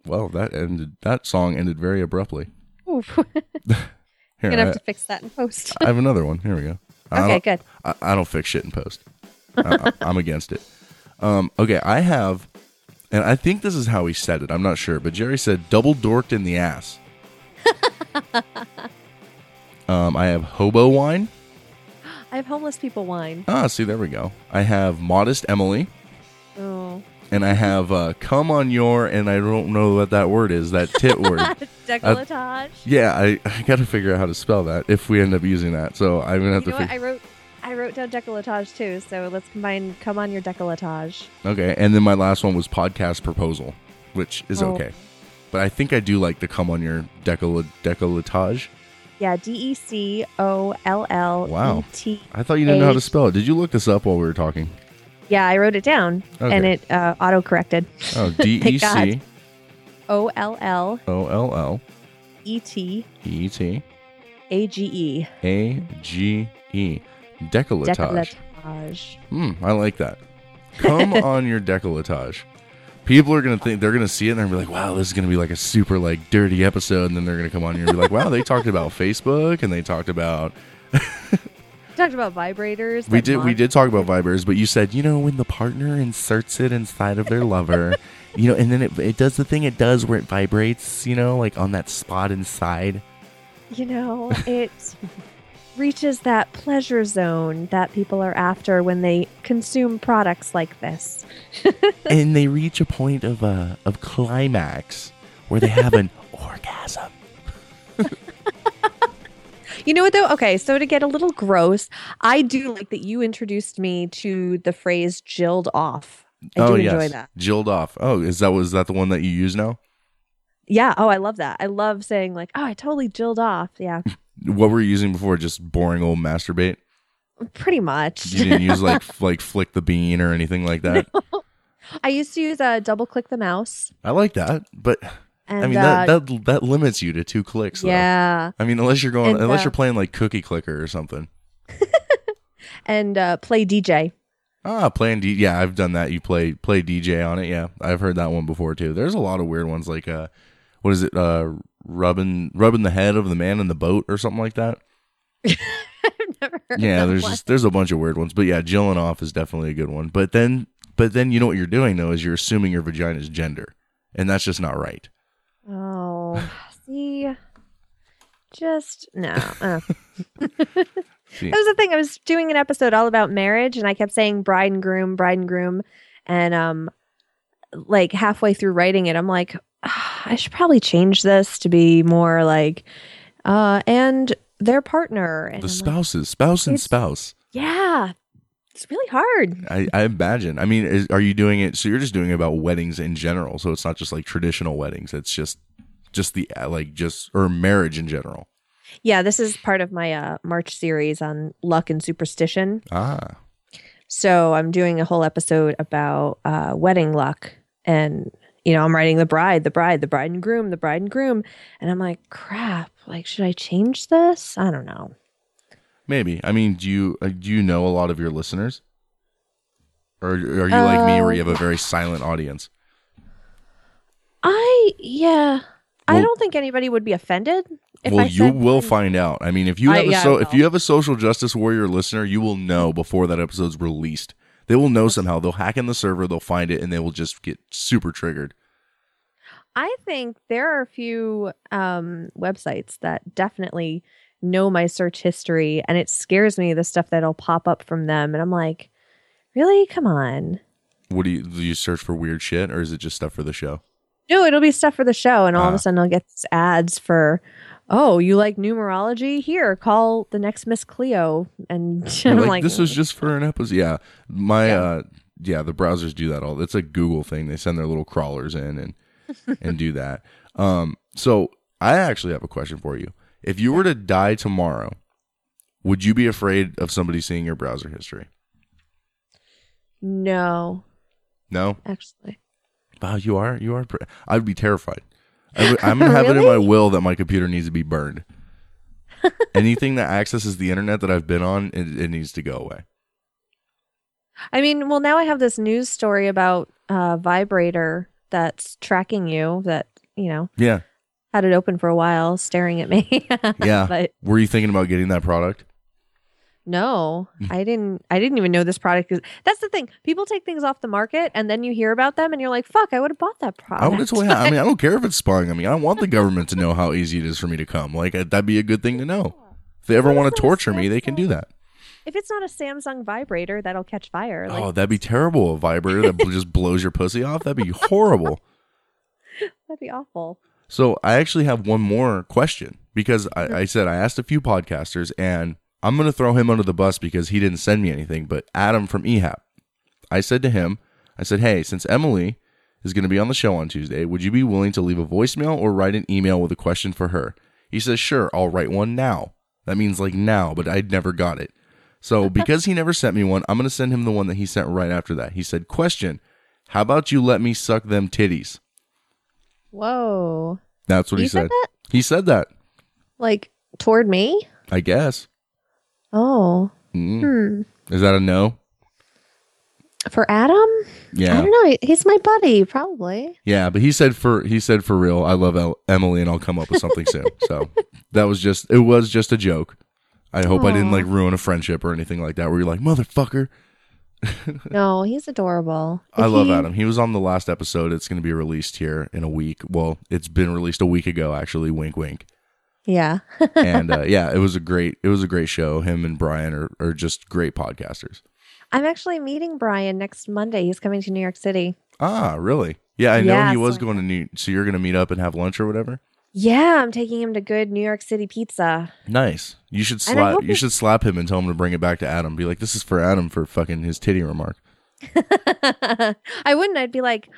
Well, that ended. That song ended very abruptly. Oof. Here, gonna I, have to fix that in post. I have another one. Here we go. I Okay, good. I, I don't fix shit in post. I, I- I'm against it. Um, okay, I have, and I think this is how he said it. I'm not sure, but Jerry said double dorked in the ass. um, I have hobo wine. I have homeless people wine. Ah, see, there we go. I have modest Emily. Oh, and I have uh, come on your, and I don't know what that word is, that tit word. Decolletage. yeah, I, I got to figure out how to spell that if we end up using that. So I'm gonna have you to. Fig- I wrote I wrote down decolletage too. So let's combine. Come on, your decolletage. okay, and then my last one was podcast proposal, which is Oh. okay, but I think I do like to come on your decoll- decolletage. Yeah, D E C O L L Wow, E T. I thought you didn't know how to spell it. Did you look this up while we were talking? Yeah, I wrote it down Okay. and it uh, auto corrected. Oh, D E C O L L O L L E T E T A G E. A G E decolletage. Decolletage. Hmm, I like that. Come on your decolletage. People are gonna think they're gonna see it and they're gonna be like, "Wow, this is gonna be like a super like dirty episode." And then they're gonna come on here and be like, "Wow, they talked about Facebook and they talked about Talked about vibrators. we did we did talk about vibrators, but you said you know when the partner inserts it inside of their lover, you know, and then it it does the thing it does where it vibrates, you know, like on that spot inside. You know, it. reaches that pleasure zone that people are after when they consume products like this. and they reach a point of uh, of climax where they have an orgasm. You know what though? Okay, so to get a little gross, I do like that you introduced me to the phrase "jilled off." I oh do yes, enjoy that. Jilled off. Oh, is that was that the one that you use now? Yeah. Oh, I love that. I love saying like, "Oh, I totally jilled off." Yeah, What were you using before? Just boring old masturbate. pretty much. You didn't use like f- like flick the bean or anything like that. I used to use a double click the mouse. I like that, but I mean that, uh, that that limits you to two clicks. Though. Yeah. I mean, unless you're going, And, unless uh, you're playing like Cookie Clicker or something. and uh, play DJ. Ah, playing D. Yeah, I've done that. You play play DJ on it. Yeah, I've heard that one before too. There's a lot of weird ones like uh, what is it? Uh, rubbing rubbing the head of the man in the boat or something like that. yeah, there's one. just there's a bunch of weird ones, but yeah, jilling off is definitely a good one. But then, but then you know what you're doing though is you're assuming your vagina's gender, and that's just not right. Oh, see, just no. Uh. That was the thing. I was doing an episode all about marriage, and I kept saying bride and groom, bride and groom, and um, like halfway through writing it, I'm like, "Ah, I should probably change this to be more like, uh, and their partner. And the I'm like, spouses, spouse and spouse. yeah, it's really hard. I, I imagine. I mean, is, are you doing it? So you're just doing it about weddings in general. So it's not just like traditional weddings. It's just, just the uh, like just or marriage in general. Yeah, this is part of my uh, March series on luck and superstition. Ah, So I'm doing a whole episode about uh, wedding luck, and you know I'm writing the bride, the bride, the bride and groom, the bride and groom, and I'm like, crap. Like, should I change this? I don't know. Maybe. I mean, do you uh, do you know a lot of your listeners, or are you like me, where you have a Um, very silent audience? I yeah. I don't think anybody would be offended if well, I you will find out. I mean, if you I- have a yeah, so if you have a social justice warrior listener, you will know before that episode's released. They will know somehow. They'll hack in the server, they'll find it, and they will just get super triggered. I think there are a few um, websites that definitely know my search history, and it scares me the stuff that'll pop up from them, and I'm like, really? Come on. What do you do? You search for weird shit, or is it just stuff for the show? No, it'll be stuff for the show, and all of Ah. a sudden I'll get these ads for, oh, you like numerology? Here, call the next Miss Cleo, and I'm like, like, this was just for an episode. Yeah, my uh, yeah, the browsers do that all. It's a Google thing. They send their little crawlers in and and do that. Um, so I actually have a question for you. If you were to die tomorrow, would you be afraid of somebody seeing your browser history? no, No. actually, Wow, you are you are. Pre- I'd be terrified. I would, I'm gonna have it in my will that my computer needs to be burned. Anything that accesses the internet that I've been on, it, it needs to go away. I mean, well, now I have this news story about uh, vibrator that's tracking you. That you know Yeah, had it open for a while, staring at me. yeah. but Were you thinking about getting that product? no, mm. I didn't. I didn't even know this product. Is, that's the thing. People take things off the market, and then you hear about them, and you're like, "Fuck, I would have bought that product." I would told. I mean, I don't care if it's spying on me. I don't want the government to know how easy it is for me to come. Like uh, that'd be a good thing to know. If they ever want to torture me, they can do that. if it's not a Samsung vibrator, that'll catch fire. Like, oh, that'd be terrible. A vibrator that just blows your pussy off. That'd be horrible. that'd be awful. So I actually have one more question because I, I said I asked a few podcasters and I'm going to throw him under the bus because he didn't send me anything. But Adam from EHAP, I said to him, I said, hey, since Emily is going to be on the show on Tuesday, would you be willing to leave a voicemail or write an email with a question for her? He says, sure, I'll write one now. That means like now, but I'd never got it. So because he never sent me one, I'm going to send him the one that he sent right after that. He said, question, how about you let me suck them titties? Whoa. That's what he, He said said. He said that. Like toward me? I guess. Oh. Mm. Hmm. Is that a no? For Adam? Yeah. I don't know. He's my buddy, probably. Yeah, but he said for he said for real, I love El- Emily and I'll come up with something soon. So that was just it was just a joke. I hope I didn't like ruin a friendship or anything like that where you're like, "Motherfucker." No, he's adorable. I love Adam. He was on the last episode. It's going to be released here in a week. Well, it's been released a week ago actually, wink wink. Yeah. and uh, yeah, it was a great it was a great show. Him and Brian are, are just great podcasters. I'm actually meeting Brian next Monday. He's coming to New York City. Ah, really? Yeah, I know Yeah, he was so- going to New. So you're going to meet up and have lunch or whatever. Yeah, I'm taking him to good New York City pizza. Nice. You should slap. You should slap him and tell him to bring it back to Adam. Be like, this is for Adam for fucking his titty remark. I wouldn't. I'd be like,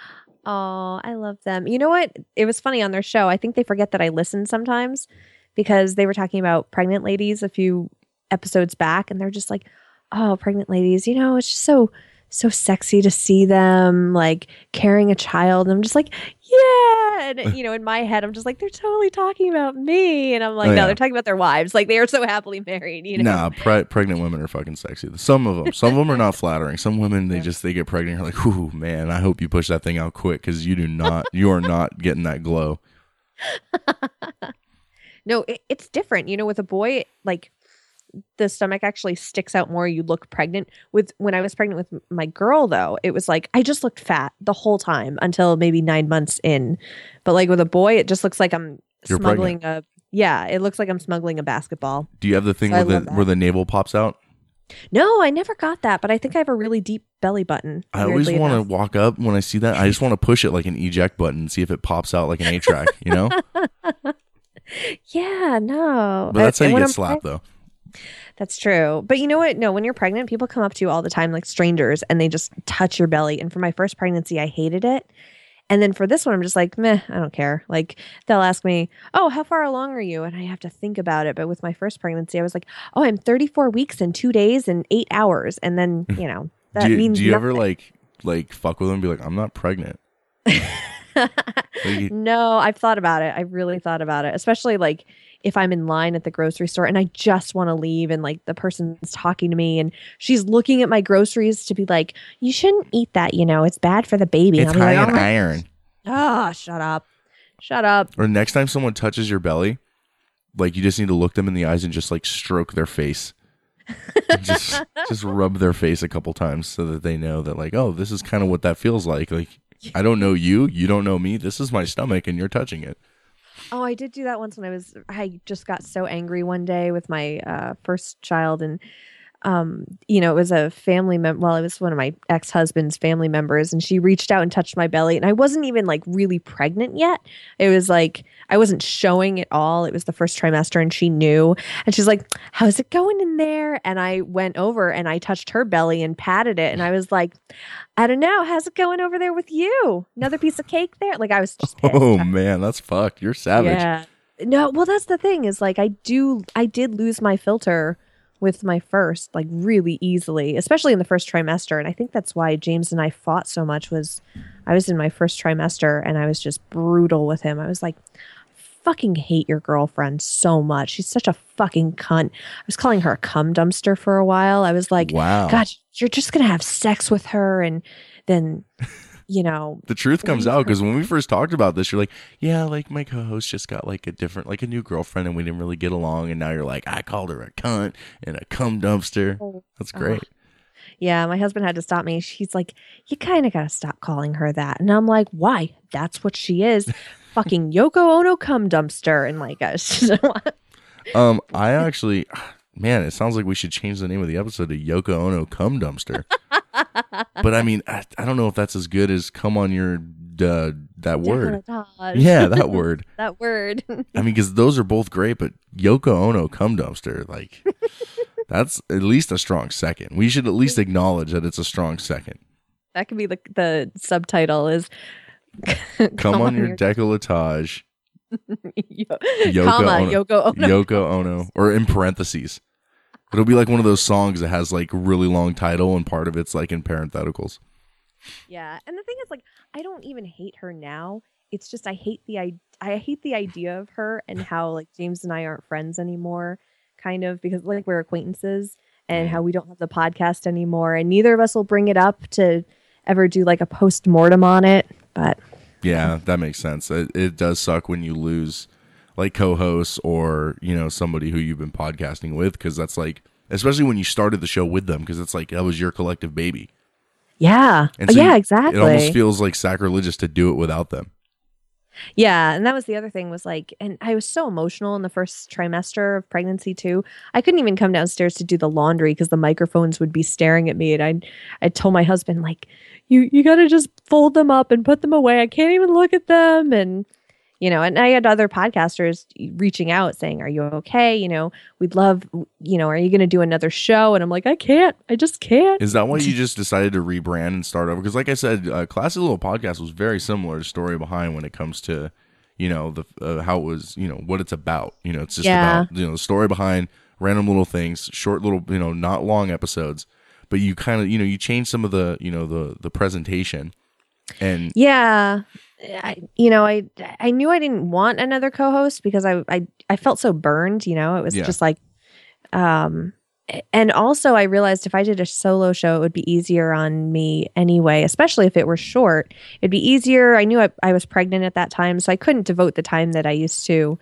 oh, I love them. You know what? It was funny on their show. I think they forget that I listen sometimes because they were talking about pregnant ladies a few episodes back, and they're just like, oh, pregnant ladies. You know, it's just so so sexy to see them like carrying a child. I'm just like, yeah. And you know, in my head, I'm just like, they're totally talking about me. And I'm like, Oh, no, yeah. they're talking about their wives. Like they are so happily married. You know. Nah, pre- pregnant women are fucking sexy. Some of them, some of them are not flattering. Some women, they just they get pregnant. And you're like, ooh, man, I hope you push that thing out quick because you do not, you are not getting that glow. No, it, it's different. You know, with a boy, like the stomach actually sticks out more. You look pregnant. With when I was pregnant with my girl, though, it was like I just looked fat the whole time until maybe nine months in. But like with a boy, it just looks like I'm You're smuggling a. Yeah, it looks like I'm smuggling a basketball. Do you have the thing So where the where the navel pops out? No, I never got that, but I think I have a really deep belly button. I always want to walk up when I see that. I just want to push it like an eject button and see if it pops out like an 8 track, you know? Yeah, no. But that's uh, how you get I'm slapped, preg- though. That's true. But you know what? No, when you're pregnant, people come up to you all the time, like strangers, and they just touch your belly. And for my first pregnancy, I hated it. And then for this one, I'm just like, meh, I don't care. Like they'll ask me, oh, how far along are you? And I have to think about it. But with my first pregnancy, I was like, oh, I'm 34 weeks and two days and eight hours. And then, you know, that do you, means do you ever like like fuck with them and be like, I'm not pregnant? Like, no, I've thought about it. I really thought about it, especially like if I'm in line at the grocery store and I just want to leave and like the person's talking to me and she's looking at my groceries to be like, you shouldn't eat that, you know, it's bad for the baby. it's high like, in "Oh iron. Ah, shut up. Shut up. Or next time someone touches your belly, like you just need to look them in the eyes and just like stroke their face. just just rub their face a couple times so that they know that like, oh, this is kind of what that feels like. Like I don't know you, you don't know me. This is my stomach and you're touching it. Oh, I did do that once when I was I just got so angry one day with my uh first child and um you know it was a family member well it was one of my ex-husband's family members and she reached out and touched my belly and I wasn't even like really pregnant yet. It was like I wasn't showing it all. It was the first trimester and she knew and she's like, "How's it going in there?" And I went over and I touched her belly and patted it and I was like, "I don't know, how's it going over there with you? Another piece of cake there?" Like I was just pissed. Oh man, that's fucked. You're savage. Yeah. No, well that's the thing is like I do I did lose my filter with my first like really easily, especially in the first trimester and I think that's why James and I fought so much was I was in my first trimester and I was just brutal with him. I was like fucking hate your girlfriend so much. She's such a fucking cunt. I was calling her a cum dumpster for a while. I was like, Wow. God, you're just gonna have sex with her and then you know The truth comes out because when we first talked about this, you're like, yeah, like my co-host just got like a different, like a new girlfriend, and we didn't really get along. And now you're like, I called her a cunt and a cum dumpster. That's great. Yeah, my husband had to stop me. She's like, you kind of got to stop calling her that. And I'm like, why? That's what she is. Fucking Yoko Ono cum dumpster. And like, just, Um, I actually, man, it sounds like we should change the name of the episode to Yoko Ono cum dumpster. but I mean, I, I don't know if that's as good as come on your uh, that word. Yeah, that word. that word. I mean, because those are both great, but Yoko Ono cum dumpster, like that's at least a strong second. We should at least acknowledge that it's a strong second. that could be the, the subtitle is Come, on, your, decolletage, Yo- Yoko comma, Ono, Yoko Ono. Yoko Ono, or in parentheses. It'll be like one of those songs that has like really long title and part of it's like in parentheticals. Yeah, and the thing is, like, I don't even hate her now. It's just I hate the I I hate the idea of her and how like James and I aren't friends anymore, kind of because like we're acquaintances and how we don't have the podcast anymore, and neither of us will bring it up to ever do like a post mortem on it. But Yeah, that makes sense. It, it does suck when you lose like co-hosts or you know somebody who you've been podcasting with because that's like especially when you started the show with them because it's like that was your collective baby. yeah, And Oh, so yeah, you- exactly. It almost feels like sacrilegious to do it without them. Yeah, and that was the other thing was like, and I was so emotional in the first trimester of pregnancy too. I couldn't even come downstairs to do the laundry because the microphones would be staring at me, and I, I told my husband like, you you got to just fold them up and put them away. I can't even look at them, and you know, and I had other podcasters reaching out saying, "Are you okay? You know, we'd love, you know, are you going to do another show?" And I'm like, I can't, I just can't. Is that why you just decided to rebrand and start over? Because, like I said, uh, Classy Little Podcast was very similar to Story Behind when it comes to, you know, the uh, how it was, you know, what it's about. You know, it's just Yeah. about you know the story behind random little things, short little, you know, not long episodes, but you kind of, you know, you change some of the, you know, the the presentation, and Yeah. I, you know, I I knew I didn't want another co-host because I I, I felt so burned, you know. It was Yeah. just like um and also I realized if I did a solo show it would be easier on me anyway, especially if it were short. It'd be easier. I knew I, I was pregnant at that time, so I couldn't devote the time that I used to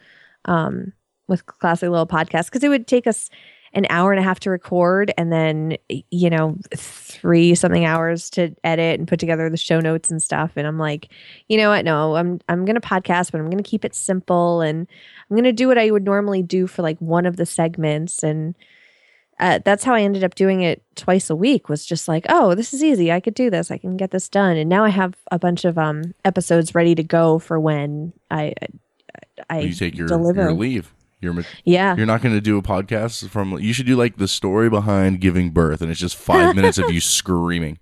um with Classy Little Podcast because it would take us an hour and a half to record and then you know three something hours to edit and put together the show notes and stuff. And i'm like you know what? No i'm i'm gonna podcast but i'm gonna keep it simple and i'm gonna do what i would normally do for like one of the segments. And uh, that's how i ended up doing it twice a week was just like oh this is easy. I could do this. I can get this done. And now i have a bunch of um episodes ready to go for when i i you take your, deliver your leave. You're, Yeah. You're not going to do a podcast from. You should do like the story behind giving birth, and it's just five minutes of you screaming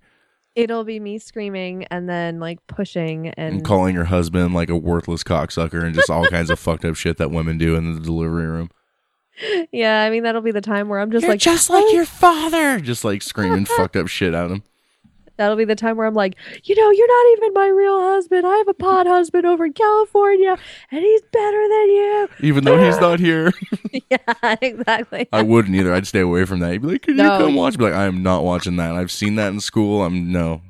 it'll be me screaming and then like pushing and, and calling your husband like a worthless cocksucker and just all kinds of fucked up shit that women do in the delivery room. yeah i mean that'll be the time where i'm just You're like just like your father, just like screaming fucked up shit at him. That'll be the time where i'm like you know you're not even my real husband i have a pod husband over in california and he's better than you Even though he's not here, yeah exactly I wouldn't either. I'd stay away from that. You'd be like, "Could No. you come watch?" Be like, "I am not watching that. I've seen that in school. I'm no."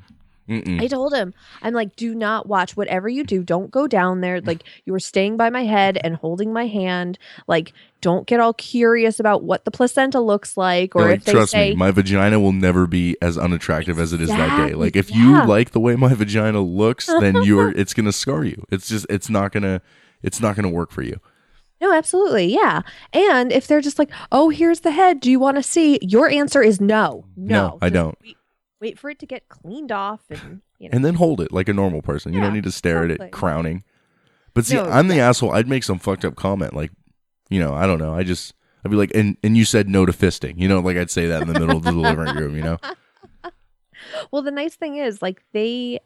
Mm-mm. I told him, I'm like, do not watch whatever you do. Don't go down there. Like, you are staying by my head and holding my hand. Like, don't get all curious about what the placenta looks like, or You're if they trust say, me, my vagina will never be as unattractive as it is that day. Like if yeah. you like the way my vagina looks, then you're it's gonna scar you. It's just it's not gonna it's not gonna work for you. No, absolutely. Yeah. And if they're just like, oh, here's the head. Do you want to see? Your answer is no. No. I don't. Wait for it to get cleaned off and, you know. And then hold it like a normal person. You don't need to stare at it crowning. But see, No, I'm the asshole. I'd make some fucked up comment like, you know, I don't know. I just I'd be like, and and you said no to fisting. You know, like I'd say that in the middle of the living room. You know, Well, the nice thing is, like they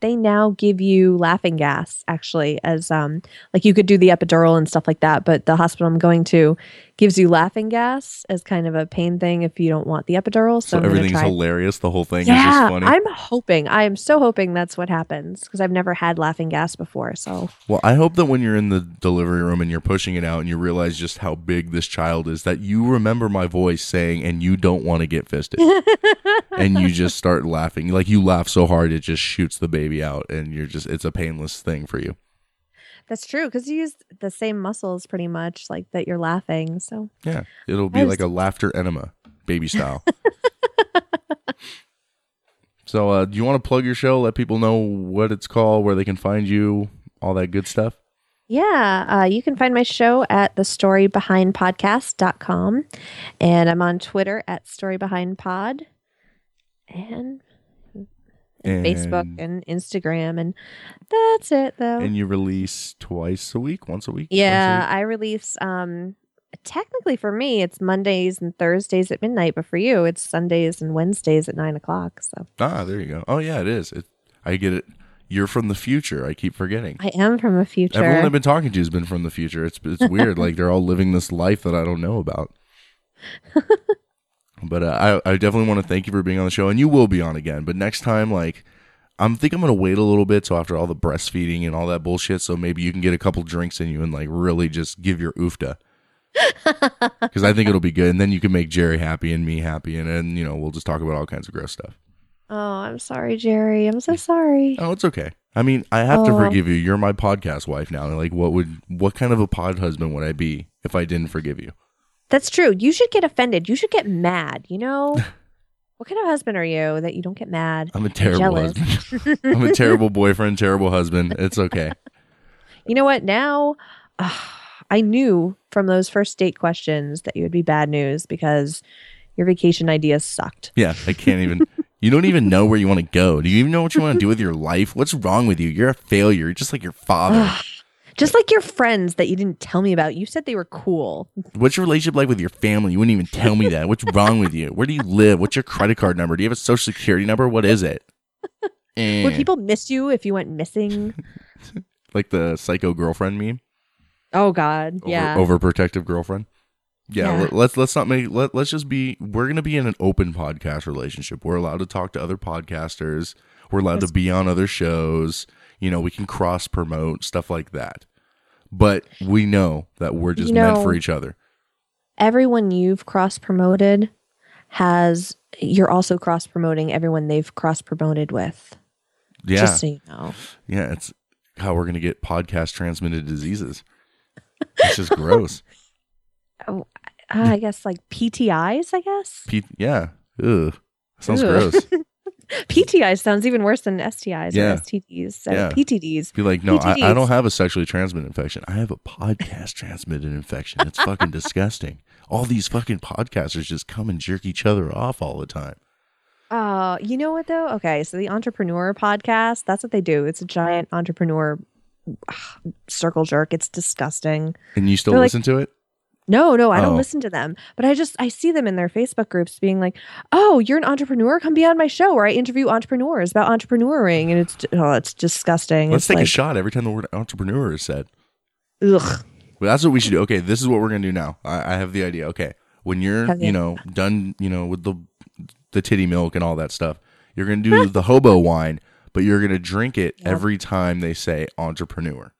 they now give you laughing gas actually as um like you could do the epidural and stuff like that, but the hospital I'm going to gives you laughing gas as kind of a pain thing if you don't want the epidural. So, so everything's hilarious. The whole thing is Yeah, just funny. I'm hoping. I am so hoping that's what happens because I've never had laughing gas before. So Well, I hope that when you're in the delivery room and you're pushing it out and you realize just how big this child is, that you remember my voice saying, and you don't want to get fisted. and you just start laughing. Like you laugh so hard, it just shoots the baby out, and you're just, it's a painless thing for you. That's true because you use the same muscles pretty much like that you're laughing. So Yeah. It'll be I like a laughter enema, baby style. so, uh, do you want to plug your show? Let people know what it's called, where they can find you, all that good stuff? Yeah, uh, you can find my show at the storybehindpodcast.com. And I'm on Twitter at storybehindpod and, and Facebook and Instagram. And that's it, though. And you release twice a week, once a week? yeah, a week? I release, um, technically for me, it's Mondays and Thursdays at midnight. But for you, it's Sundays and Wednesdays at nine o'clock. So Ah, there you go. Oh yeah, it is. It, I get it. You're from the future. I keep forgetting. I am from the future. Everyone I've been talking to has been from the future. It's it's weird. like they're all living this life that I don't know about. but uh, I I definitely want to thank you for being on the show, and you will be on again. But next time, like. I'm think I'm gonna wait a little bit so after all the breastfeeding and all that bullshit, so maybe you can get a couple drinks in you and like really just give your oofta. Because I think it'll be good, and then you can make Jerry happy and me happy, and then you know we'll just talk about all kinds of gross stuff. oh, I'm sorry, Jerry. I'm so sorry. Oh, it's okay. I mean, I have to Oh. forgive you. You're my podcast wife now. Like, what would, what kind of a pod husband would I be if I didn't forgive you? That's true. You should get offended. You should get mad. You know, what kind of husband are you that you don't get mad? I'm a terrible husband. I'm a terrible boyfriend, terrible husband. It's okay. You know what? Now, uh, I knew from those first date questions that you would be bad news because your vacation ideas sucked. Yeah, I can't even. you don't even know where you want to go. Do you even know what you want to do with your life? What's wrong with you? You're a failure. You're just like your father. Just like your friends that you didn't tell me about. You said they were cool. What's your relationship like with your family? You wouldn't even tell me that. What's wrong with you? Where do you live? What's your credit card number? Do you have a social security number? What is it? Would people miss you if you went missing? like the psycho girlfriend meme? Oh God, Over, yeah. Overprotective girlfriend. Yeah, Yeah. let- let's let's not make let, let's just be we're going to be in an open podcast relationship. We're allowed to talk to other podcasters. We're allowed to be on other shows. You know, we can cross promote stuff like that. But we know that we're just You meant for each other. Everyone you've cross promoted has. You're also cross promoting everyone they've cross promoted with. Yeah. Just so you know. Yeah, it's how we're going to get podcast transmitted diseases. It's just gross. Oh, I guess like PTIs. I guess P- yeah. Ugh. Sounds Ugh. gross. PTIs sounds even worse than STIs Yeah. or STDs. So Yeah. PTDs. Be like, no, I, I don't have a sexually transmitted infection. I have a podcast transmitted infection. It's fucking disgusting. All these fucking podcasters just come and jerk each other off all the time. Uh, you know what though? Okay, so the entrepreneur podcast, that's what they do. It's a giant entrepreneur ugh, circle jerk. It's disgusting. And you still They're like- listen to it? No, no, I Oh. don't listen to them. But I just I see them in their Facebook groups being like, "Oh, you're an entrepreneur? Come be on my show where I interview entrepreneurs about entrepreneuring." And it's oh, it's disgusting. Let's it's take a shot every time the word entrepreneur is said. Ugh. Well, that's what we should do. Okay, this is what we're gonna do now. I, I have the idea. Okay, when you're, you you? know, done, you know, with the the titty milk and all that stuff, you're gonna do the hobo wine, but you're gonna drink it every time they say entrepreneur.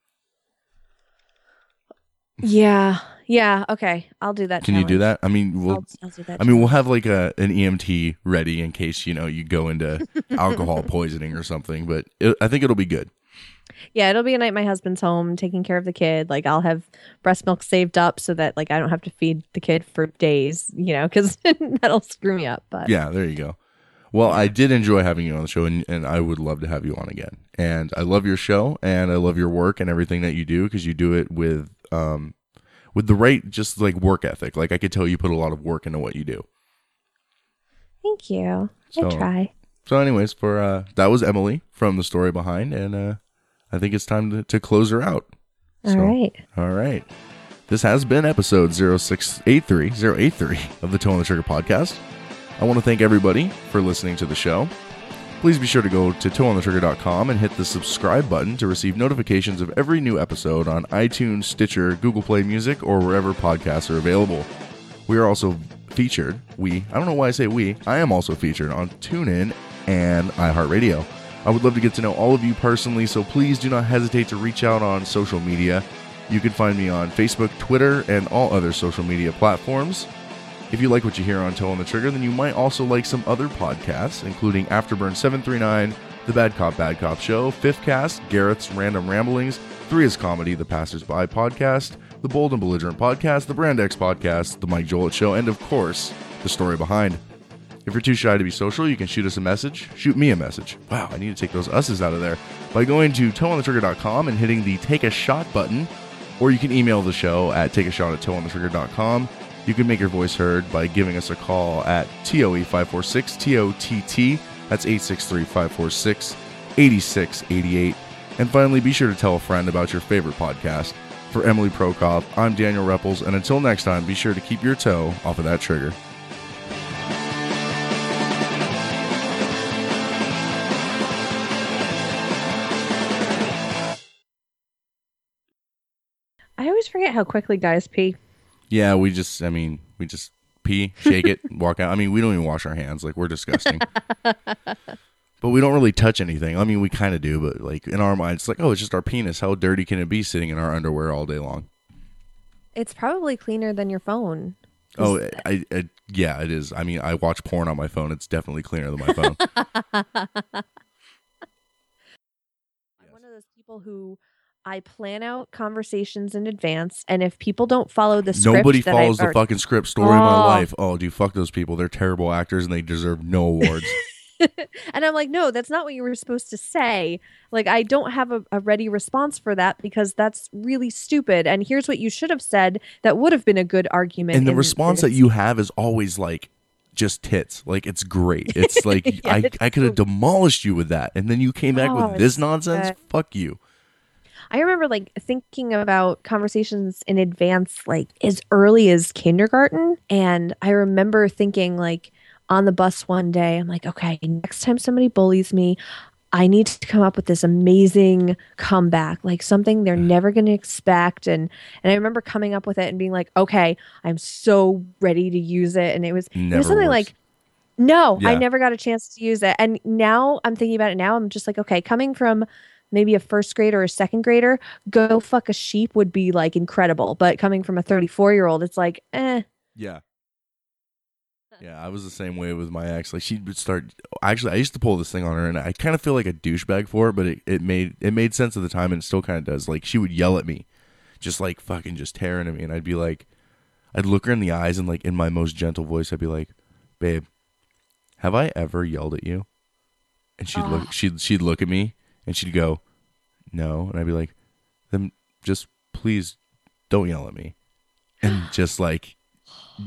Yeah. Yeah, okay. I'll do that. Can you do that? I mean, we'll. I'll- I'll do that I mean, we'll have like a an EMT ready in case you know you go into alcohol poisoning or something. But it, I think it'll be good. Yeah, it'll be a night my husband's home taking care of the kid. Like I'll have breast milk saved up so that like I don't have to feed the kid for days, you know, cuz that'll screw me up. But Yeah, there you go. Well, I did enjoy having you on the show, and, and I would love to have you on again. And I love your show, and I love your work and everything that you do because you do it with um with the right just like work ethic. Like I could tell you put a lot of work into what you do. thank you. So- I try. So, anyways, for uh that was Emily from the story behind, and uh I think it's time to, to close her out. All right. All right. This has been episode 0683, 083 of the Toe on the Trigger podcast. I want to thank everybody for listening to the show. Please be sure to go to toeonthetrigger.com and hit the subscribe button to receive notifications of every new episode on iTunes, Stitcher, Google Play Music, or wherever podcasts are available. We are also featured, we, I don't know why I say we, I am also featured on TuneIn and iHeartRadio. I would love to get to know all of you personally, so please do not hesitate to reach out on social media. You can find me on Facebook, Twitter, and all other social media platforms. If you like what you hear on Toe on the Trigger, then you might also like some other podcasts, including Afterburn 739, The Bad Cop Bad Cop Show, Fifth Cast, Garrett's Random Ramblings, Three is Comedy, The Passersby Podcast, The Bold and Belligerent Podcast, The Brand X Podcast, The Mike Jolett Show, and of course, The Story Behind. If you're too shy to be social, you can shoot us a message. Shoot me a message. Wow, I need to take those us's out of there. By going to toeonthetrigger.com and hitting the take a shot button, or you can email the show at takeashot at toeonthetrigger.com. You can make your voice heard by giving us a call at TOE 546 TOTT. That's 863 546 8688. And finally, be sure to tell a friend about your favorite podcast. For Emily Prokop, I'm Daniel Rebholz, and until next time, be sure to keep your toe off of that trigger. I always forget how quickly guys pee. Yeah, we just, I mean, we just pee, shake it, walk out. I mean, we don't even wash our hands. Like, we're disgusting. but we don't really touch anything. I mean, we kind of do, but like in our minds, it's like, oh, it's just our penis. How dirty can it be sitting in our underwear all day long? It's probably cleaner than your phone. Oh, I, I, yeah, it is. I mean, I watch porn on my phone. It's definitely cleaner than my phone. I'm one of those people who I plan out conversations in advance, and if people don't follow the script, Nobody follows the fucking script. Story of my Oh. life. Oh, dude, fuck those people. They're terrible actors and they deserve no awards. and I'm like, no, that's not what you were supposed to say. Like, I don't have a, a ready response for that because that's really stupid. And here's what you should have said that would have been a good argument. and the in response that you have is always like just tits like it's great it's like Yeah, i i could have demolished you with that and then you came back Oh, with this nonsense good. fuck you I remember like thinking about conversations in advance, like as early as kindergarten. And I remember thinking, like, on the bus one day, I'm like, okay, next time somebody bullies me, I need to come up with this amazing comeback, like something they're never going to expect. And and I remember coming up with it and being like, okay, I'm so ready to use it. And it was it was something works. like, no, I never got a chance to use it. And now I'm thinking about it now. I'm just like, okay, coming from maybe a first grader or a second grader, go fuck a sheep would be like incredible. But coming from a 34 year old, it's like, eh. yeah. Yeah i was the same way with my ex. Like she would start actually i used to pull this thing on her and i kind of feel like a douchebag for it but it, it made it made sense at the time and it still kind of does. Like she would yell at me just like fucking just tearing at me and i'd be like i'd look her in the eyes and like in my most gentle voice i'd be like babe have i ever yelled at you? And she'd look she'd she'd look at me and she'd go no and i'd be like then just please don't yell at me and just like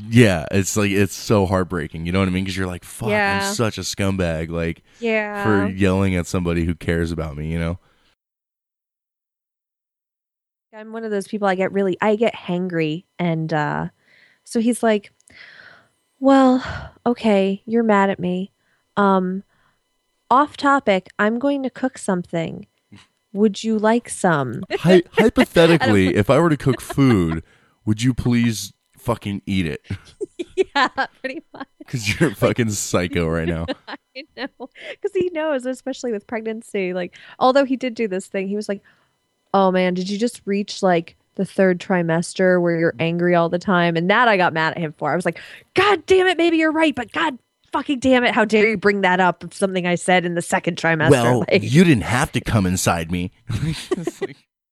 yeah it's like it's so heartbreaking you know what i mean because you're like fuck Yeah. i'm such a scumbag like Yeah. for yelling at somebody who cares about me you know I'm one of those people I get really I get hangry and uh so he's like, "Well, okay, you're mad at me. Um off topic, I'm going to cook something. Would you like some?" Hy- hypothetically if i were to cook food would you please fucking eat it yeah, pretty much. because you're a fucking psycho right now I know. Because he knows, especially with pregnancy. Like, although he did do this thing, he was like, oh man, did you just reach like the third trimester where you're angry all the time? And that I got mad at him for. I was like, God damn it, maybe you're right, but God fucking damn it, how dare you bring that up of something I said in the second trimester? well like, you didn't have to come inside me It's like-